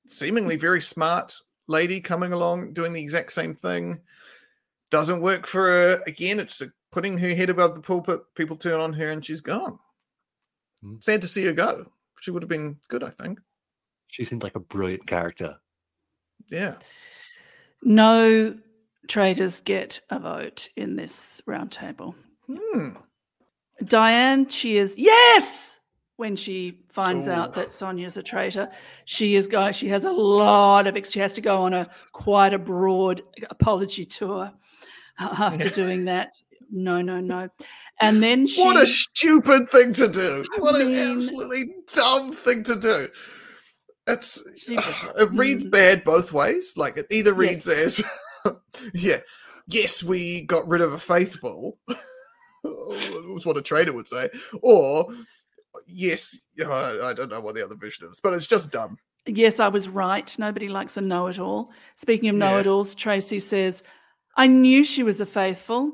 seemingly very smart lady coming along doing the exact same thing. Doesn't work for her. Again, it's a, putting her head above the pulpit. People turn on her and she's gone.
Mm.
Sad to see her go. She would have been good, I think.
She seemed like a brilliant character.
Yeah.
No traitors get a vote in this roundtable.
Hmm.
Diane cheers yes when she finds out that Sonia's a traitor. She is going. She has a lot of. She has to go on a quite a broad apology tour uh, after
Yeah. (laughs)
doing that. No, no, no. And then she.
What a stupid thing to do. What an
mean-
absolutely dumb thing to do. It's it reads bad both ways. Like it either reads
Yes.
as (laughs) yeah, yes, we got rid of a faithful. (laughs) It was what a traitor would say. Or yes, I, I don't know what the other version is, but it's just dumb.
Yes, I was right. Nobody likes a know it all. Speaking of
Yeah.
know it alls, Tracy says, I knew she was a faithful.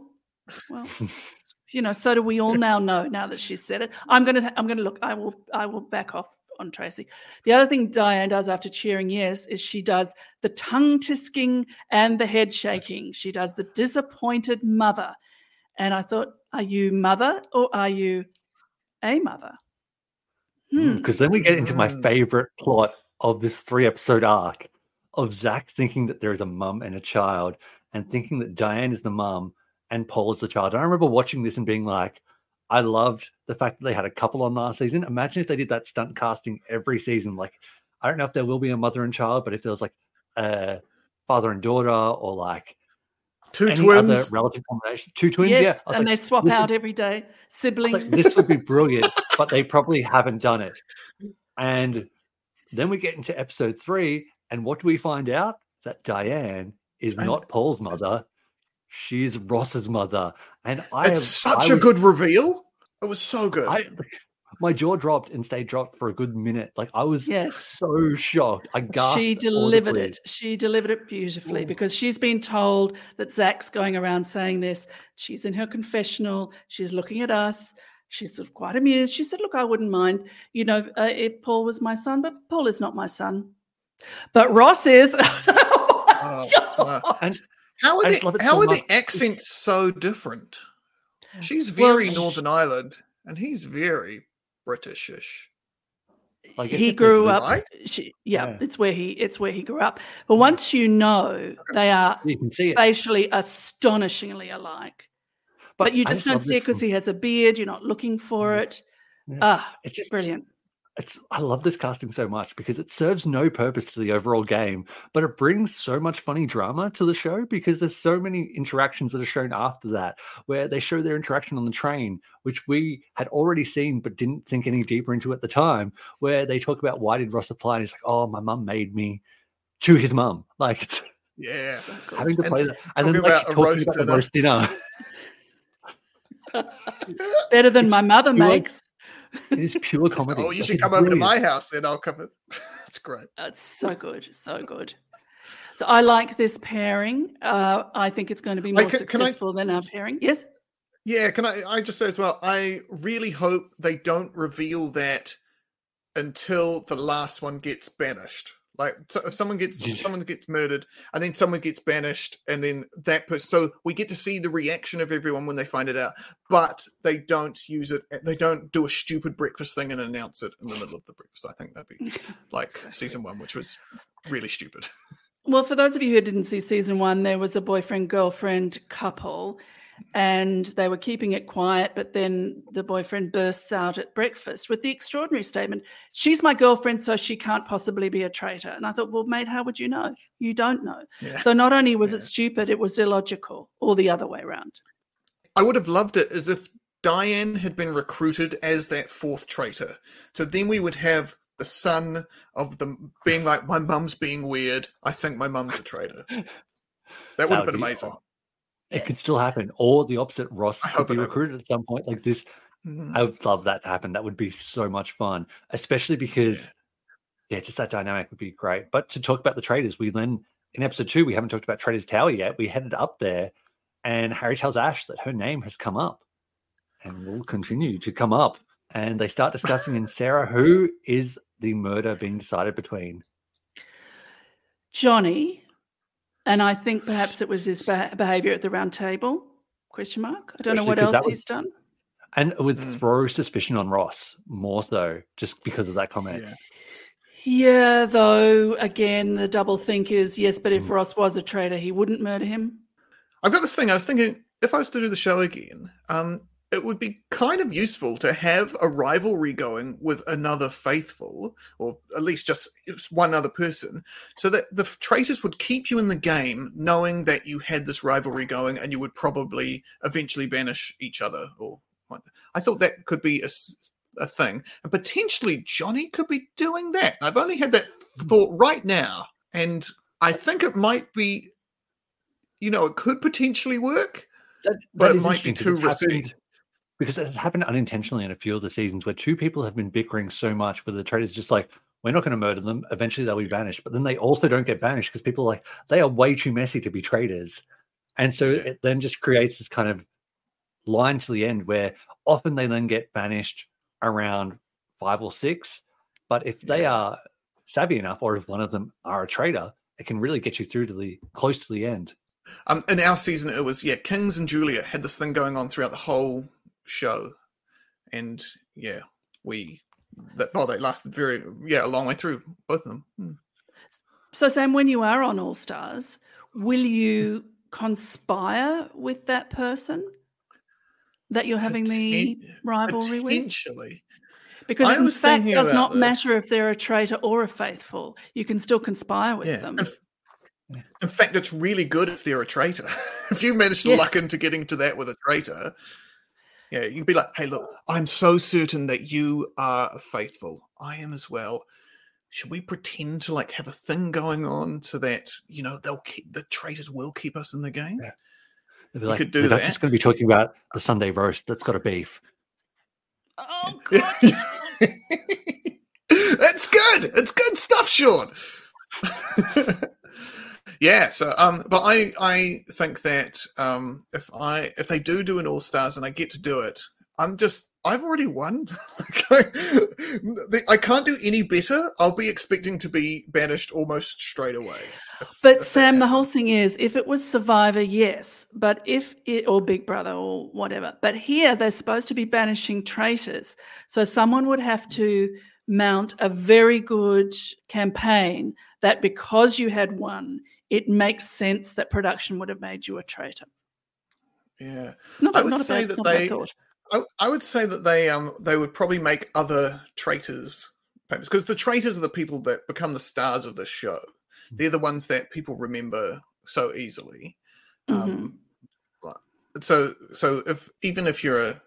Well, (laughs) you know, so do we all now know now that she's said it. I'm gonna I'm gonna look, I will I will back off on Tracy. The other thing Diane does after cheering yes is she does the tongue tisking and the head shaking. She does the disappointed mother. And I thought, are you mother or are you a mother? Hmm.
Because then we get into my favorite plot of this three episode arc of Zach thinking that there is a mum and a child and thinking that Diane is the mum and Paul is the child. And I remember watching this and being like, I loved the fact that they had a couple on last season. Imagine if they did that stunt casting every season. Like, I don't know if there will be a mother and child, but if there was like a father and daughter or like
Two
any
twins.
other relative combination, two twins, yeah.
Yes,
I was
and
like,
they swap out every day.
I was
Sibling.
like, this would be brilliant, (laughs) but they probably haven't done it. And then we get into episode three, and what do we find out? That Diane is
And-
not Paul's mother; she's Ross's mother. And I
it's
have,
such
I
a
was-
good reveal. It was so good.
I, my jaw dropped and stayed dropped for a good minute. Like I was
Yes.
so shocked. I gasped.
she delivered
audibly.
it. She delivered it beautifully
Ooh.
because she's been told that Zach's going around saying this. She's in her confessional. She's looking at us. She's sort of quite amused. She said, "Look, I wouldn't mind, you know, uh, if Paul was my son, but Paul is not my son. But Ross is." (laughs) oh my
Oh,
God.
wow.
And
How are the
just love it
how
so
are the accents so different? She's very
sh-
Northern Ireland, and he's very Britishish.
I guess
he grew up.
right?
She, yeah,
Yeah.
it's where he it's where he grew up. But once you know, they are
You can see it.
facially astonishingly alike. But, you
I
just don't
love
see it because
from-
he has a beard. You're not looking for
Mm.
it.
Yeah.
Ah,
It's just
brilliant.
It's I love this casting so much because it serves no purpose to the overall game, but it brings so much funny drama to the show because there's so many interactions that are shown after that where they show their interaction on the train, which we had already seen but didn't think any deeper into at the time, where they talk about why did Ross apply? And he's like, Oh, my mum made me to his mum. (laughs) Like it's
Yeah.
So good.
having to
And
play that and then
talking
like
about a
talking
roast
about the
dinner.
roast dinner. (laughs) (laughs)
Better than my mother
pure-
makes.
It is pure comedy.
Oh, you should
it's
come over to my house, then I'll come. in. (laughs) That's great.
It's so good, so good. So I like this pairing. Uh, I think it's going to be
I
more
can- can I-
successful than our pairing. Yes.
Yeah, can I? I just say as well. I really hope they don't reveal that until the last one gets banished. Like, so if someone gets someone gets murdered, and then someone gets banished, and then that person, so we get to see the reaction of everyone when they find it out, but they don't use it. Eh, they don't do a stupid breakfast thing and announce it in the middle of the breakfast. I think that'd be (laughs) like season one, which was really stupid.
Well, for those of you who didn't see season one, there was a boyfriend girlfriend couple, and they were keeping it quiet. But then the boyfriend bursts out at breakfast with the extraordinary statement She's my girlfriend, so she can't possibly be a traitor. And I thought, well, mate, how would you know? You don't know.
Yeah.
So not only was it stupid, it was illogical, or the other way around.
I would have loved it as if Diane had been recruited as that fourth traitor. So then we would have the son of them being like, my mum's being weird. I think my mum's a traitor. (laughs) That would have been
be
amazing.
aw- It could still happen, or the opposite. Ross could be recruited at some point. Like this,
Mhm.
I would love that to happen. That would be so much fun, especially because, yeah, just that dynamic would be great. But to talk about the traitors, we then in episode two, we haven't talked about Traitors Tower yet. We headed up there, and Harry tells Ash that her name has come up, and will continue to come up. And they start discussing in Sarah who is the murder being decided between. (laughs)
Johnny, and I think perhaps it was his beh behavior at the round table. Question mark. I don't know what else
was-
he's done.
And it would
Mm.
throw suspicion on Ross more so just because of that comment.
Yeah.
Yeah, though, again, the double think is yes, but
Mm.
if Ross was a traitor, he wouldn't murder him.
I've got this thing. I was thinking if I was to do the show again, um, it would be kind of useful to have a rivalry going with another faithful, or at least just one other person, so that the traitors would keep you in the game, knowing that you had this rivalry going, and you would probably eventually banish each other. Or I thought that could be a thing, and potentially Johnny could be doing that. I've only had that thought right now, and I think it might be. You know, it could potentially work.
That,
But
that
it might be too risky.
happened- Because it's happened unintentionally in a few of the seasons where two people have been bickering so much where the traitors just like, we're not going to murder them. Eventually they'll be banished. But then they also don't get banished because people are like, they are way too messy to be traitors. And so it then just creates this kind of line to the end where often they then get banished around five or six. But if they are savvy enough, or if one of them are a traitor, it can really get you through to the close to the end.
Um, in our season, it was yeah, Kings and Julia had this thing going on throughout the whole show, and yeah, we that oh they lasted very yeah a long way through both of them. Hmm.
So, Sam, when you are on All Stars, will you conspire with that person that you're having the
Poten-
rivalry with?
Potentially,
Because
I
it in
was
fact
thinking
does not
this.
matter if they're a traitor or a faithful. You can still conspire with
yeah.
them.
In, in fact, it's really good if they're a traitor. (laughs) if you manage to
Yes.
luck into getting to that with a traitor, yeah, you'd be like, "Hey, look, I'm so certain that you are faithful. I am as well." Should we pretend to like have a thing going on so that you know they'll keep the traitors will keep us in the game?
Yeah. They'd be
You
like,
could do
"We're
that."
just going to be talking about the Sunday roast that's got a beef.
oh, (laughs) God. (laughs)
it's good. It's good stuff, Shaun. (laughs) yeah. So, um, but I I think that um, if I if they do do an All Stars and I get to do it, I'm just I've already won. (laughs) I, can't do any better. I'll be expecting to be banished almost straight away. if-
But
if
Sam, the whole thing is, if it was Survivor, yes, but if it or Big Brother or whatever, but here they're supposed to be banishing traitors, so someone would have to mount a very good campaign that because you had won, it makes sense that production would have made you a traitor.
yeah.
Not,
I
a-
would
not
say
bad,
that
not a bad
they- I, I would say that they um they would probably make other traitors famous because the traitors are the people that become the stars of the show. They're the ones that people remember so easily. Um, like- so so if even if you're a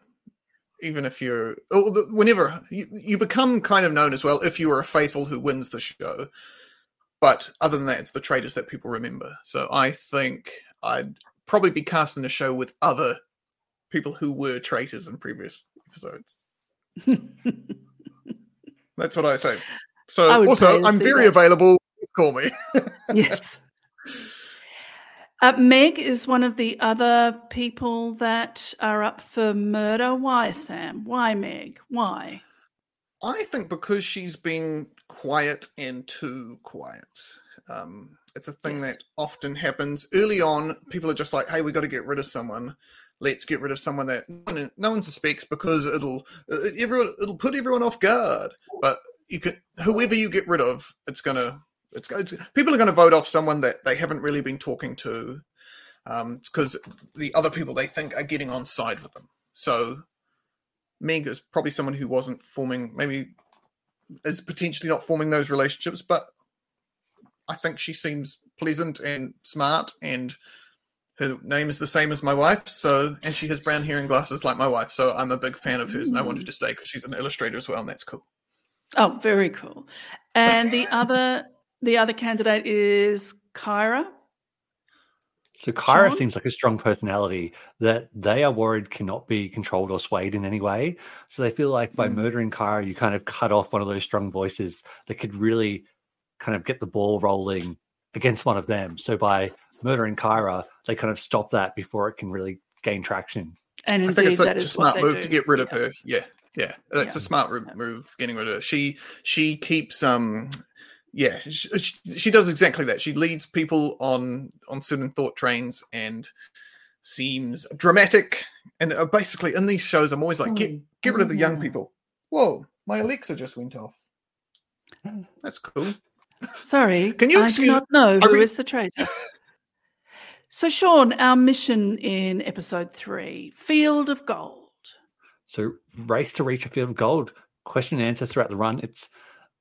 even if you're oh, whenever you, you become kind of known as well if you are a faithful who wins the show. But other than that, it's the traitors that people remember. So I think I'd probably be casting a show with other people who were traitors in previous episodes. (laughs) That's what I say. So
I
also, I'm very
that.
available. Call me. (laughs)
yes. Uh, Meg is one of the other people that are up for murder. Why, Sam? Why, Meg? Why?
I think because she's been quiet and too quiet. Um, it's a thing that often happens early on. People are just like, "Hey, we got to get rid of someone. Let's get rid of someone that no one, no one suspects because it'll uh, everyone it'll put everyone off guard." But you can whoever you get rid of, it's gonna it's, it's people are going to vote off someone that they haven't really been talking to because um, the other people they think are getting on side with them. So Meg is probably someone who wasn't forming, maybe is potentially not forming those relationships, but I think she seems pleasant and smart, and her name is the same as my wife. So, and she has brown hair and glasses like my wife. So, I'm a big fan of hers, and I wanted to stay because she's an illustrator as well, and that's cool.
Oh, very cool. And the other, the other candidate is Kyra.
So Kyra
Shaun?
seems like a strong personality that they are worried cannot be controlled or swayed in any way. So they feel like by
Mm.
murdering Kyra, you kind of cut off one of those strong voices that could really kind of get the ball rolling against one of them. So by murdering Kyra, they kind of stop that before it can really gain traction.
And
I think it's
that
a smart move
do.
to get rid of
Yeah.
her. Yeah, yeah, it's
Yeah.
a smart ro- move getting rid of her. She she keeps um yeah she, she, she does exactly that. She leads people on on certain thought trains and seems dramatic. And uh, basically, in these shows, I'm always like, get get rid of the young people. Whoa, my Alexa just went off. (laughs) That's cool.
Sorry,
Can you
I do not know
I
who
re-
is the traitor. so, Shaun, our mission in episode three: Field of Gold.
So race to reach a field of gold. Question and answers throughout the run. It's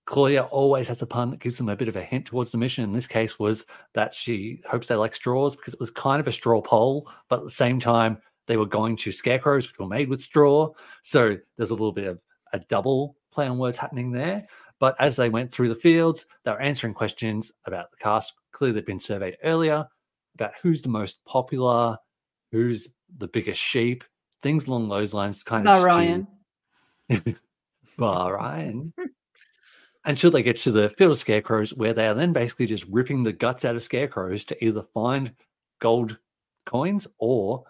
Claudia always has a pun that gives them a bit of a hint towards the mission. In this case, was that she hopes they like straws because it was kind of a straw poll, but at the same time they were going to scarecrows which were made with straw. So there's a little bit of a double play on words happening there. But as they went through the fields, they were answering questions about the cast. Clearly, they'd been surveyed earlier about who's the most popular, who's the biggest sheep, things along those lines. Kind of
Bar
just
Ryan. (laughs)
Bar Ryan. Until they get to the field of scarecrows, where they are then basically just ripping the guts out of scarecrows to either find gold coins or,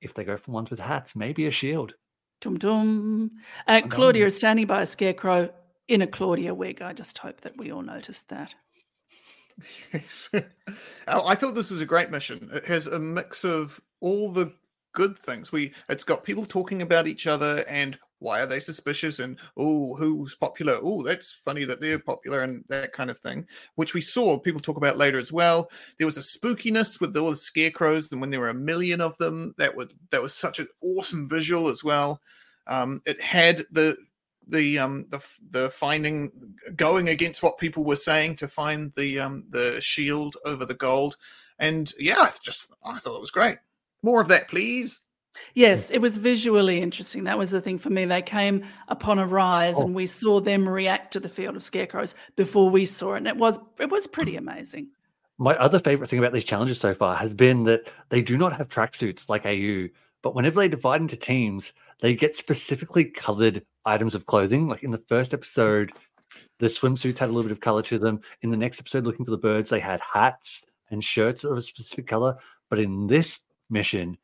if they go for ones with hats, maybe a shield.
Dum dum. Uh, Claudia is standing by a scarecrow in a Claudia wig. I just hope that we all noticed that.
Yes. (laughs) Oh, I thought this was a great mission. It has a mix of all the good things. We it's got people talking about each other and why are they suspicious and oh who's popular? Oh, that's funny that they're popular and that kind of thing, which we saw people talk about later as well. There was a spookiness with all the scarecrows, and when there were a million of them, that would that was such an awesome visual as well. Um, it had the the um the the finding going against what people were saying to find the um the shield over the gold and yeah it's just i thought it was great more of that please
Yes, it was visually interesting. That was the thing for me. They came upon a rise,
Oh.
and we saw them react to the field of scarecrows before we saw it, and it was it was pretty amazing.
My other favorite thing about these challenges so far has been that they do not have tracksuits like AU, but whenever they divide into teams, they get specifically colored items of clothing. Like in the first episode, the swimsuits had a little bit of color to them. In the next episode, looking for the birds, they had hats and shirts of a specific color. But in this mission,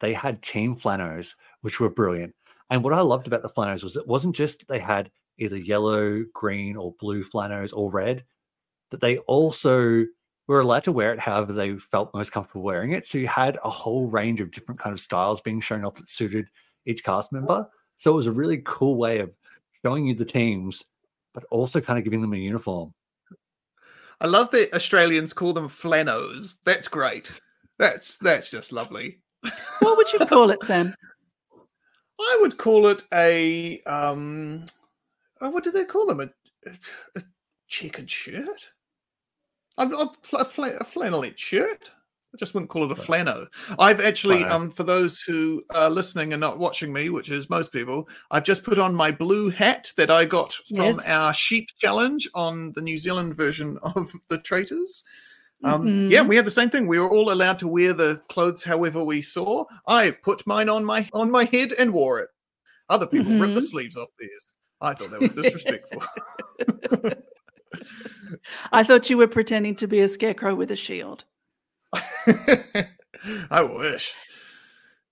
they had team flanos, which were brilliant. And what I loved about the flanos was it wasn't just they had either yellow, green, or blue flanos or red, that they also were allowed to wear it however they felt most comfortable wearing it. So you had a whole range of different kind of styles being shown off that suited each cast member. So it was a really cool way of showing you the teams, but also kind of giving them a uniform.
i love that australians call them flanos that's great that's that's just lovely (laughs)
would you call it, Sam? (laughs)
i would call it a um oh, what do they call them a, a, a checkered shirt I'm, I'm a, fla- a flannelette shirt I just wouldn't call it a flano. I've actually,
Flano.
um, for those who are listening and not watching me, which is most people, I've just put on my blue hat that I got from
Yes.
our sheep challenge on the New Zealand version of the Traitors. Um,
Mhm.
Yeah, we had the same thing. We were all allowed to wear the clothes however we saw. I put mine on my on my head and wore it. Other people ripped the
Mhm.
sleeves off theirs. I thought that was disrespectful. (laughs)
I thought you were pretending to be a scarecrow with a shield. (laughs)
I wish.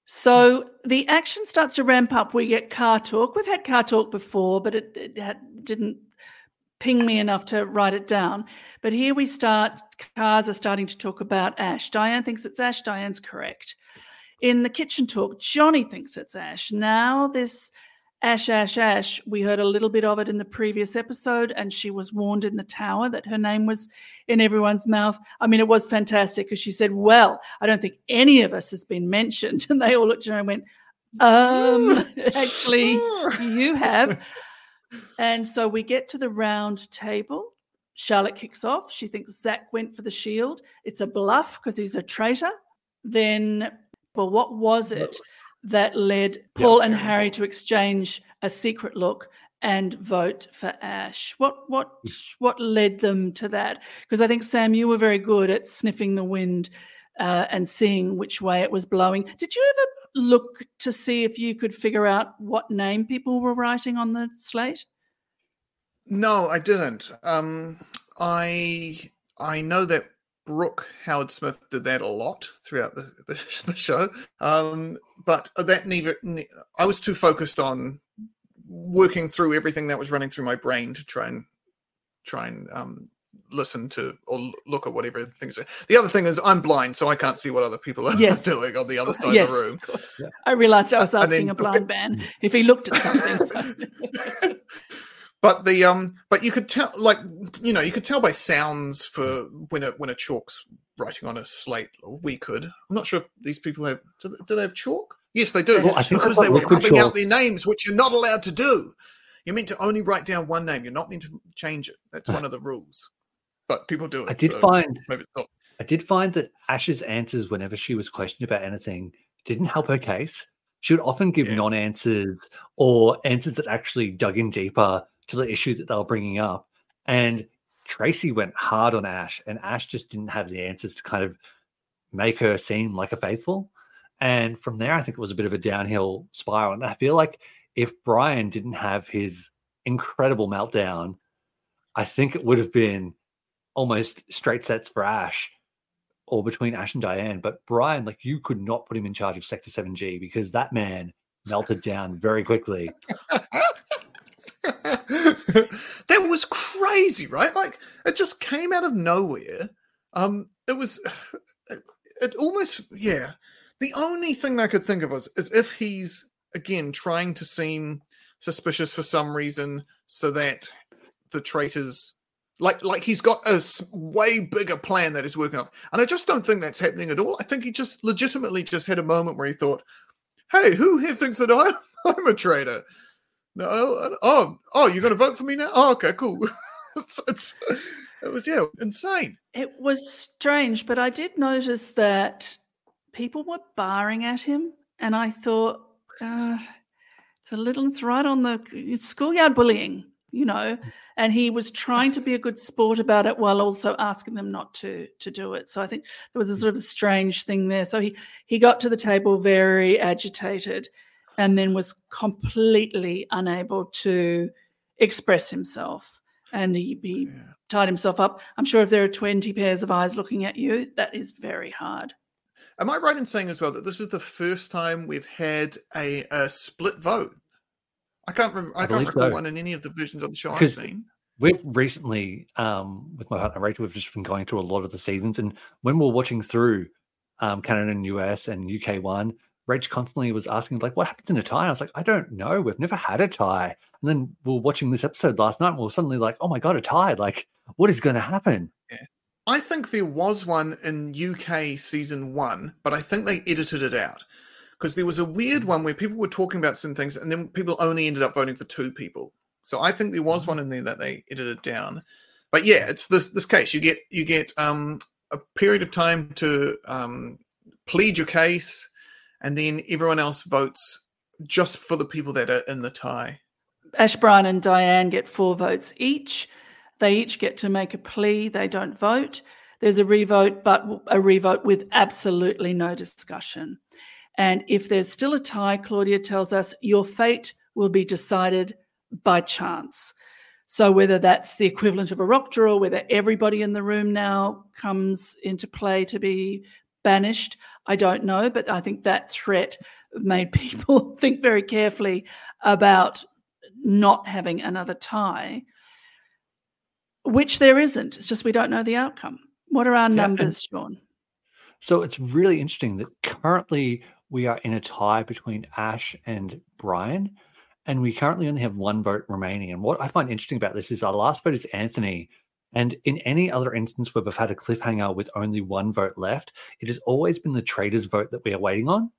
So the action starts to ramp up. We get car talk. We've had car talk before, but it, it didn't ping me enough to write it down. But here we start, cars are starting to talk about Ash. Diane thinks it's Ash. Diane's correct. In the kitchen talk, Johnny thinks it's Ash. Now, this Ash, Ash, Ash, we heard a little bit of it in the previous episode, and she was warned in the tower that her name was in everyone's mouth. I mean, it was fantastic because she said, Well, I don't think any of us has been mentioned. (laughs) And they all looked at her and went, Um, (laughs) actually, you have. And so we get to the round table. Charlotte kicks off. She thinks Zach went for the shield. It's a bluff because he's a traitor. Then, well, what was it that led Paul and Harry to exchange a secret look and vote for Ash? What what (laughs) what led them to that? Because I think Sam, you were very good at sniffing the wind uh, and seeing which way it was blowing. Did you ever look to see if you could figure out what name people were writing on the slate?
No, I didn't. Um, I I know that Brooke Howard Smith did that a lot throughout the, (laughs) the, the show, um, but that neither. Ne- I was too focused on working through everything that was running through my brain to try and try and um, listen to or look at whatever things are. The other thing is I'm blind, so I can't see what other people are (laughs)
Yes.
doing on the other (laughs) side
Yes,
of the room.
I realized I was
And
asking
then-
a blind (laughs) man if he looked at something.
But the um, but you could tell, like you know, you could tell by sounds for when a when a chalk's writing on a slate. Or we could. I'm not sure if these people have. Do they, do they have chalk? Yes, they do.
Well, I think
because
they've
they were
liquid
rubbing out their names, which you're not allowed to do. You're meant to only write down one name. You're not meant to change it. That's one of the rules. But people do it.
I did
so
find
maybe it's not.
I did find that Ash's answers whenever she was questioned about anything didn't help her case. She would often give non-answers or answers that actually dug in deeper to the issue that they were bringing up. And Tracy went hard on Ash, and Ash just didn't have the answers to kind of make her seem like a faithful. And from there, I think it was a bit of a downhill spiral. And I feel like if Brian didn't have his incredible meltdown, I think it would have been almost straight sets for Ash or between Ash and Diane. But Brian, like you could not put him in charge of Sector 7G because that man melted down very quickly. (laughs)
that was crazy, right? Like it just came out of nowhere. Um, it was, (sighs) it, almost, yeah. The only thing I could think of was is if he's again trying to seem suspicious for some reason, so that the traitors, like, like he's got a way bigger plan that he's working on, and I just don't think that's happening at all. I think he just legitimately just had a moment where he thought, "Hey, who here thinks that I'm (laughs) I'm a traitor?" No, oh, oh, oh, you're going to vote for me now? Oh, okay, cool. (laughs) it's, it's, it was yeah, insane.
It was strange, but I did notice that people were barring at him, and I thought uh, it's a little, it's right on the it's schoolyard bullying, you know. And he was trying to be a good sport about it while also asking them not to to do it. So I think there was a sort of a strange thing there. So he he got to the table very agitated, and then was completely unable to express himself. And he, he tied himself up. I'm sure if there are 20 pairs of eyes looking at you, that is very hard.
Am I right in saying as well that this is the first time we've had a, a split vote? I can't remember. I,
I
can't recall
so.
one in any of the versions of the show I've seen.
we've recently, um, with my partner Rachel, we've just been going through a lot of the seasons. And when we're watching through um, Canada and US and UK one, Rach constantly was asking, like, what happens in a tie? And I was like, I don't know. We've never had a tie. And then we are watching this episode last night and we are suddenly like, oh my God, a tie. Like, what is going to happen?
I think there was one in UK season one, but I think they edited it out because there was a weird one where people were talking about certain things and then people only ended up voting for two people. So I think there was one in there that they edited down. But yeah, it's this this case. You get you get um, a period of time to um, plead your case, and then everyone else votes just for the people that are in the tie.
Ash Brian and Diane get four votes each. They each get to make a plea. They don't vote. There's a revote, but a revote with absolutely no discussion. And if there's still a tie, Claudia tells us your fate will be decided by chance. So whether that's the equivalent of a rock draw, whether everybody in the room now comes into play to be banished, I don't know. But I think that threat made (laughs) people think very carefully about not having another tie. which there isn't. It's just we don't know the outcome. What are our
Yeah,
numbers, Shaun?
So it's really interesting that currently we are in a tie between Ash and Brian, and we currently only have one vote remaining. And what I find interesting about this is our last vote is Anthony. And in any other instance where we've had a cliffhanger with only one vote left, it has always been the traitor's vote that we are waiting on.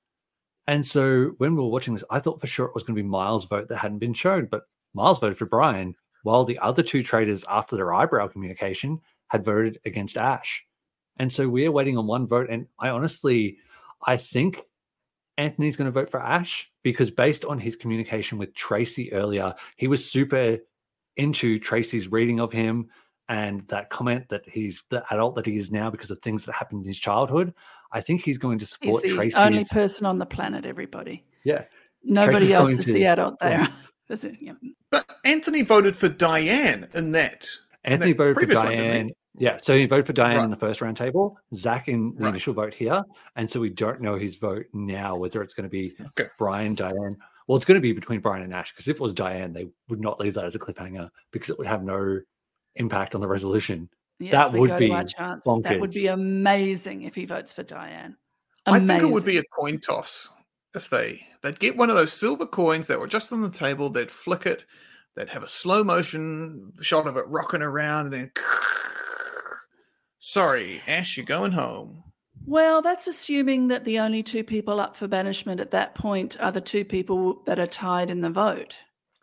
And so when we were watching this, I thought for sure it was going to be Miles' vote that hadn't been shown, but Miles voted for Brian, while the other two traitors, after their eyebrow communication, had voted against Ash. And so we're waiting on one vote. And I honestly, I think Anthony's going to vote for Ash because based on his communication with Tracy earlier, he was super into Tracy's reading of him and that comment that he's the adult that he is now because of things that happened in his childhood. I think he's going to
He's
support
the
Tracy's.
only person on the planet, everybody.
yeah.
Nobody
Tracy's
else is
to-
the adult
yeah. (laughs)
it? Yeah.
But Anthony voted for Diane in that. in
Anthony
that
voted for
previous one.
Diane. Yeah, so he voted for Diane in the first round table, Zach in the
Right.
initial vote here, and so we don't know his vote now whether it's going to be
Okay.
Brian, Diane. Well, it's going to be between Brian and Ash because if it was Diane, they would not leave that as a cliffhanger because it would have no impact on the resolution.
Yes,
That would be
to. That would be amazing if he votes for Diane.
I think it would be a coin toss if they they'd get one of those silver coins that were just on the table. They'd flick it. They'd have a slow motion shot of it rocking around, and then. (laughs) Sorry, Ash, you're going home.
Well, that's assuming that the only two people up for banishment at that point are the two people that are tied in the vote.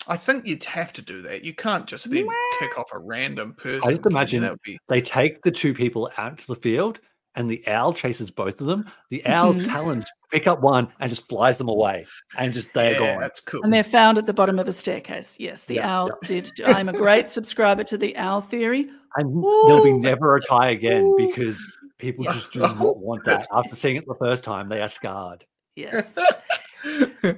I think you'd have to do that. You can't just then kick off a random person.
I just imagine
that would be
they take the two people out to the field and the owl chases both of them. The owl's
Mhm.
talons pick up one and just flies them away and just they're
yeah,
gone.
that's cool.
And they're found at the bottom of a staircase. Yes, the
Yeah,
owl did. I'm a great subscriber to the owl theory.
And there'll be never a tie again
Ooh.
because people just do (laughs) not want that. After seeing it the first time, they are scarred.
Yes. (laughs)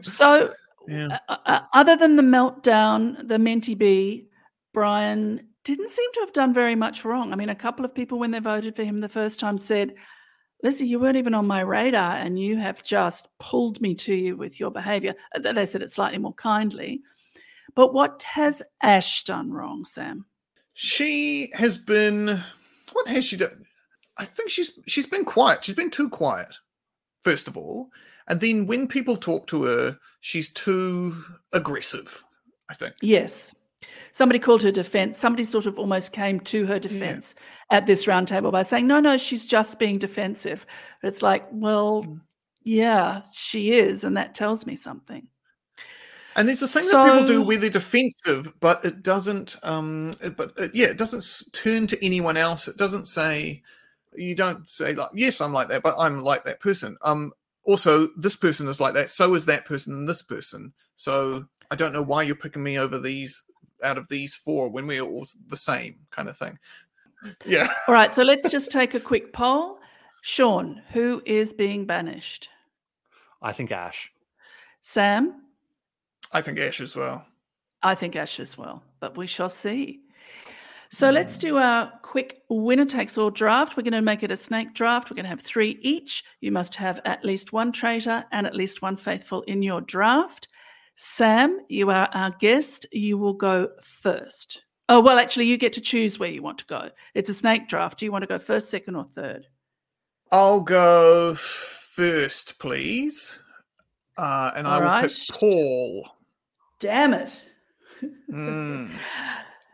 So,
Yeah.
uh, uh, other than the meltdown, the Menti Bee, Brian didn't seem to have done very much wrong. I mean, a couple of people, when they voted for him the first time, said, Lizzie, you weren't even on my radar, and you have just pulled me to you with your behavior. Uh, They said it slightly more kindly. But what has Ash done wrong, Sam?
She has been. What has she done? I think she's she's been quiet. She's been too quiet, first of all, and then when people talk to her, she's too aggressive. I think.
Yes. Somebody called her defense. Somebody sort of almost came to her defense at this roundtable by saying, no, no, she's just being defensive. But it's like, well,
Mm.
yeah, she is. And that tells me something.
And there's a thing that people do
So-
where they're defensive, but it doesn't. Um, but it, yeah, it doesn't turn to anyone else. It doesn't say. You don't say like, yes, I'm like that, but I'm like that person. Um, also, this person is like that. So is that person and this person. So I don't know why you're picking me over these out of these four when we're all the same kind of thing. Yeah.
All right. So let's just take a quick poll. Shaun, who is being banished?
I think Ash.
Sam?
I think Ash as well.
I think Ash as well, but we shall see. So hmm. let's do our quick winner takes all draft. We're going to make it a snake draft. We're going to have three each. You must have at least one traitor and at least one faithful in your draft. Sam, you are our guest. You will go first. Oh, well, actually, you get to choose where you want to go. It's a snake draft. Do you want to go first, second, or third?
I'll go first, please. Uh, and I will
right.
pick Paul.
Damn it.
Mm. (laughs)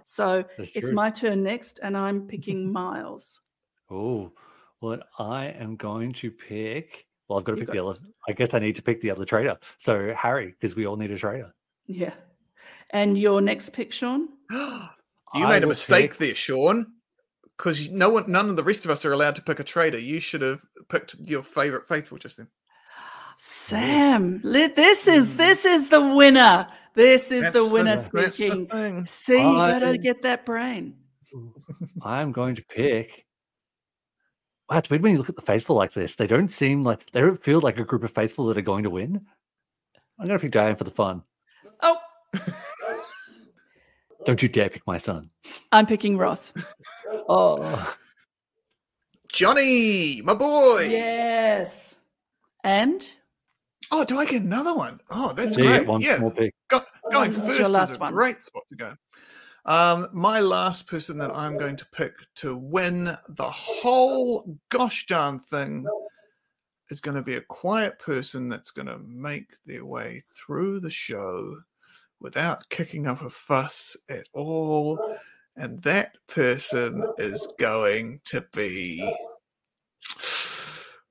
So
That's
it's
true.
my turn next, and I'm (laughs) picking Miles.
Oh, well, I am going to pick. Well, I've got to
You
pick the other. I guess I need to pick the other traitor. So Harry, because we all need a traitor.
Yeah. And your next pick, Shaun? (gasps)
You made a mistake
pick-
there, Shaun. Because no one, none of the rest of us are allowed to pick a traitor. You should have picked your favorite faithful just then.
Sam, this is hmm. this is the winner. This is the
That's the-
winner
that's the
speaking.
thing.
See, you
I-
better get that brain. (laughs)
I'm going to pick. Wow, it's weird when you look at the faithful like this. They don't seem like they don't feel like a group of faithful that are going to win. I'm going to pick Diane for the fun.
Oh,
Don't you dare pick my son.
I'm picking Ross.
Oh,
Johnny, my boy.
Yes. And
Oh, do I get another one? Oh, that's
so you
great.
one
yeah,
more pick.
Go, going
this
first
your
is a
one.
great spot to go. Um, my last person that I'm going to pick to win the whole gosh darn thing is going to be a quiet person that's going to make their way through the show without kicking up a fuss at all. And that person is going to be.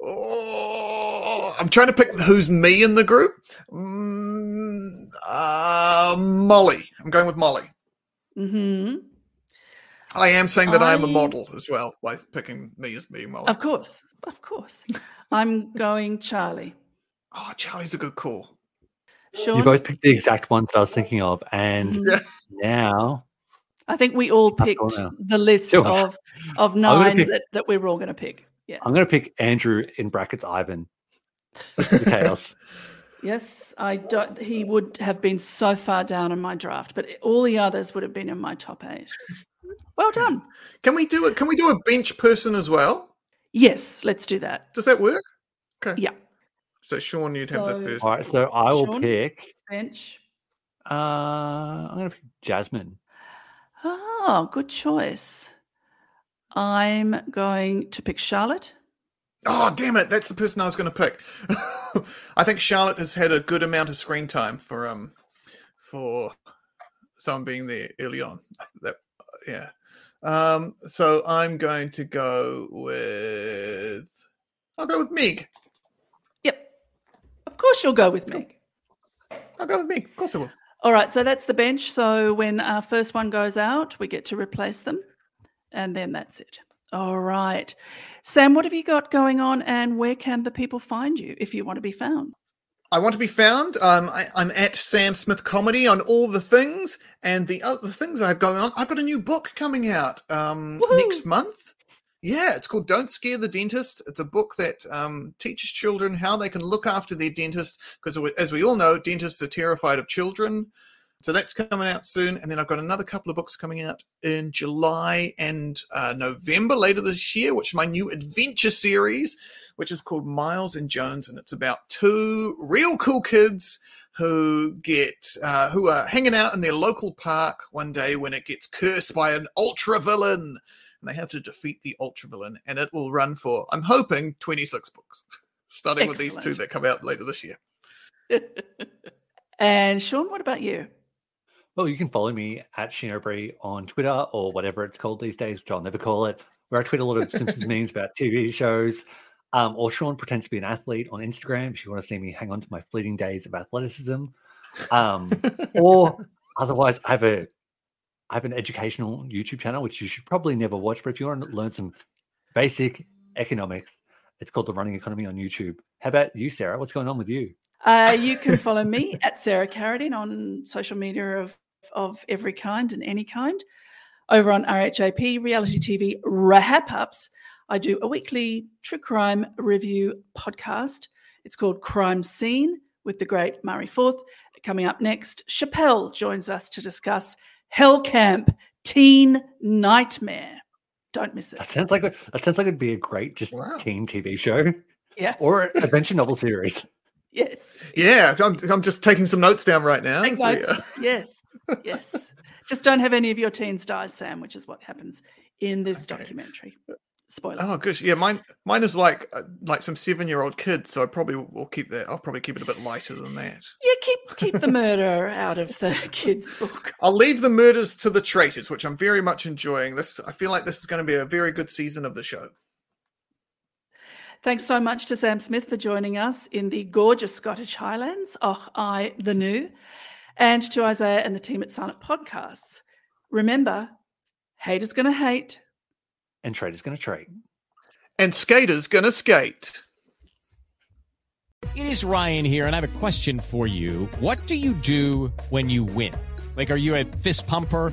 Oh, I'm trying to pick who's me in the group. Mm, uh, Molly. I'm going with Molly.
Hmm
I am saying that I am a model as well by picking me as being Molly.
Of course, of course. I'm going Charlie.
Oh, Charlie's a good call.
Shaun,
You both picked the exact ones that I was thinking of, and
Mhm.
now
I think we all picked the list
Sure.
of of nine
pick-
that, that we're all going to pick. Yes.
I'm going to pick Andrew in brackets Ivan. Just the chaos. (laughs)
Yes, I don't. He would have been so far down in my draft, but all the others would have been in my top eight. (laughs) Well done.
Can we do it? Can we do a bench person as well?
Yes, let's do that.
Does that work? Okay.
Yeah,
So Shaun, you'd have the first.
All right, so I will
Shaun?
pick.
bench.
Uh, I'm going to pick Jasmine.
Oh, good choice. I'm going to pick Charlotte.
Oh, damn it! That's the person I was going to pick. (laughs) I think Charlotte has had a good amount of screen time for um for someone being there early on. That yeah. Um. So I'm going to go with. I'll go with Meg.
Yep. Of course, you'll go with me.
I'll go with Meg. Of course I will.
All right, so that's the bench. So when our first one goes out, we get to replace them. And then that's it. All right. Sam, what have you got going on and where can the people find you if you want to be found?
I want to be found. Um, I, I'm at Sam Smith Comedy on all the things, and the other things I have going on. I've got a new book coming out um, next month. Yeah, it's called "Don't Scare the Dentist." It's a book that um, teaches children how they can look after their dentist, because as we all know, dentists are terrified of children. So that's coming out soon, and then I've got another couple of books coming out in July and uh, November later this year, which is my new adventure series, which is called Miles and Jones, and it's about two real cool kids who get uh, who are hanging out in their local park one day when it gets cursed by an ultra villain, and they have to defeat the ultra villain, and it will run for I'm hoping 26 books, (laughs) starting with these two that come out later this year. (laughs)
and Shaun, what about you?
Well, you can follow me at Sheeobree on Twitter or whatever it's called these days, which I'll never call it, where I tweet a lot of Simpsons memes about TV shows. Um, or Shaun pretends to be an athlete on Instagram if you want to see me hang on to my fleeting days of athleticism. Um, or (laughs) otherwise, I have a I have an educational YouTube channel which you should probably never watch, but if you want to learn some basic economics, it's called The Running Economy on YouTube. How about you, Sarah? What's going on with you?
Uh, you can follow me at Sarah Carradine on social media of, of every kind and any kind. Over on RHAP, reality TV wrap ups, I do a weekly true crime review podcast. It's called Crime Scene with the great Murray Forth. Coming up next, Chappelle joins us to discuss Hell Camp Teen Nightmare. Don't miss it.
That
it.
sounds like a, that sounds like it'd be a great just
Wow.
teen TV show
Yes.
or adventure novel series. (laughs)
yes.
Yeah, I'm, I'm just taking some notes down right now. So,
notes.
yeah.
Yes, yes. Just don't have any of your teens die, Sam, which is what happens in this
Okay.
documentary. Spoiler.
Oh gosh, yeah, mine mine is like uh, like some seven year old kids, so I probably will keep that. I'll probably keep it a bit lighter than that.
Yeah, keep keep the murder out of the (laughs) kids' book.
I'll leave the murders to the traitors, which I'm very much enjoying. This I feel like this is going to be a very good season of the show.
Thanks so much to Sam Smith for joining us in the gorgeous Scottish Highlands. Och, I the new, and to Isaiah and the team at Silent Podcasts. Remember, hate is going to hate.
And Trader's going to trade.
And skaters gonna skate.
It is Ryan here, and I have a question for you. What do you do when you win? Like, are you a fist pumper?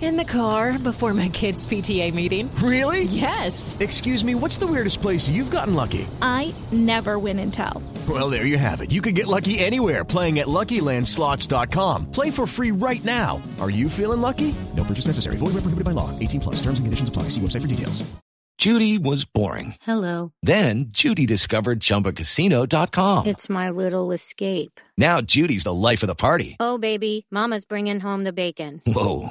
In the car before my kids' PTA meeting.
Really?
Yes.
Excuse me, what's the weirdest place you've gotten lucky?
I never win and tell.
Well, there you have it. You can get lucky anywhere playing at LuckyLandSlots.com. Play for free right now. Are you feeling lucky? No purchase necessary. Void where prohibited by law. 18 plus. Terms and conditions apply. See website for details.
Judy was boring.
Hello.
Then Judy discovered ChumbaCasino.com.
It's my little escape.
Now Judy's the life of the party.
Oh, baby, Mama's bringing home the bacon.
Whoa,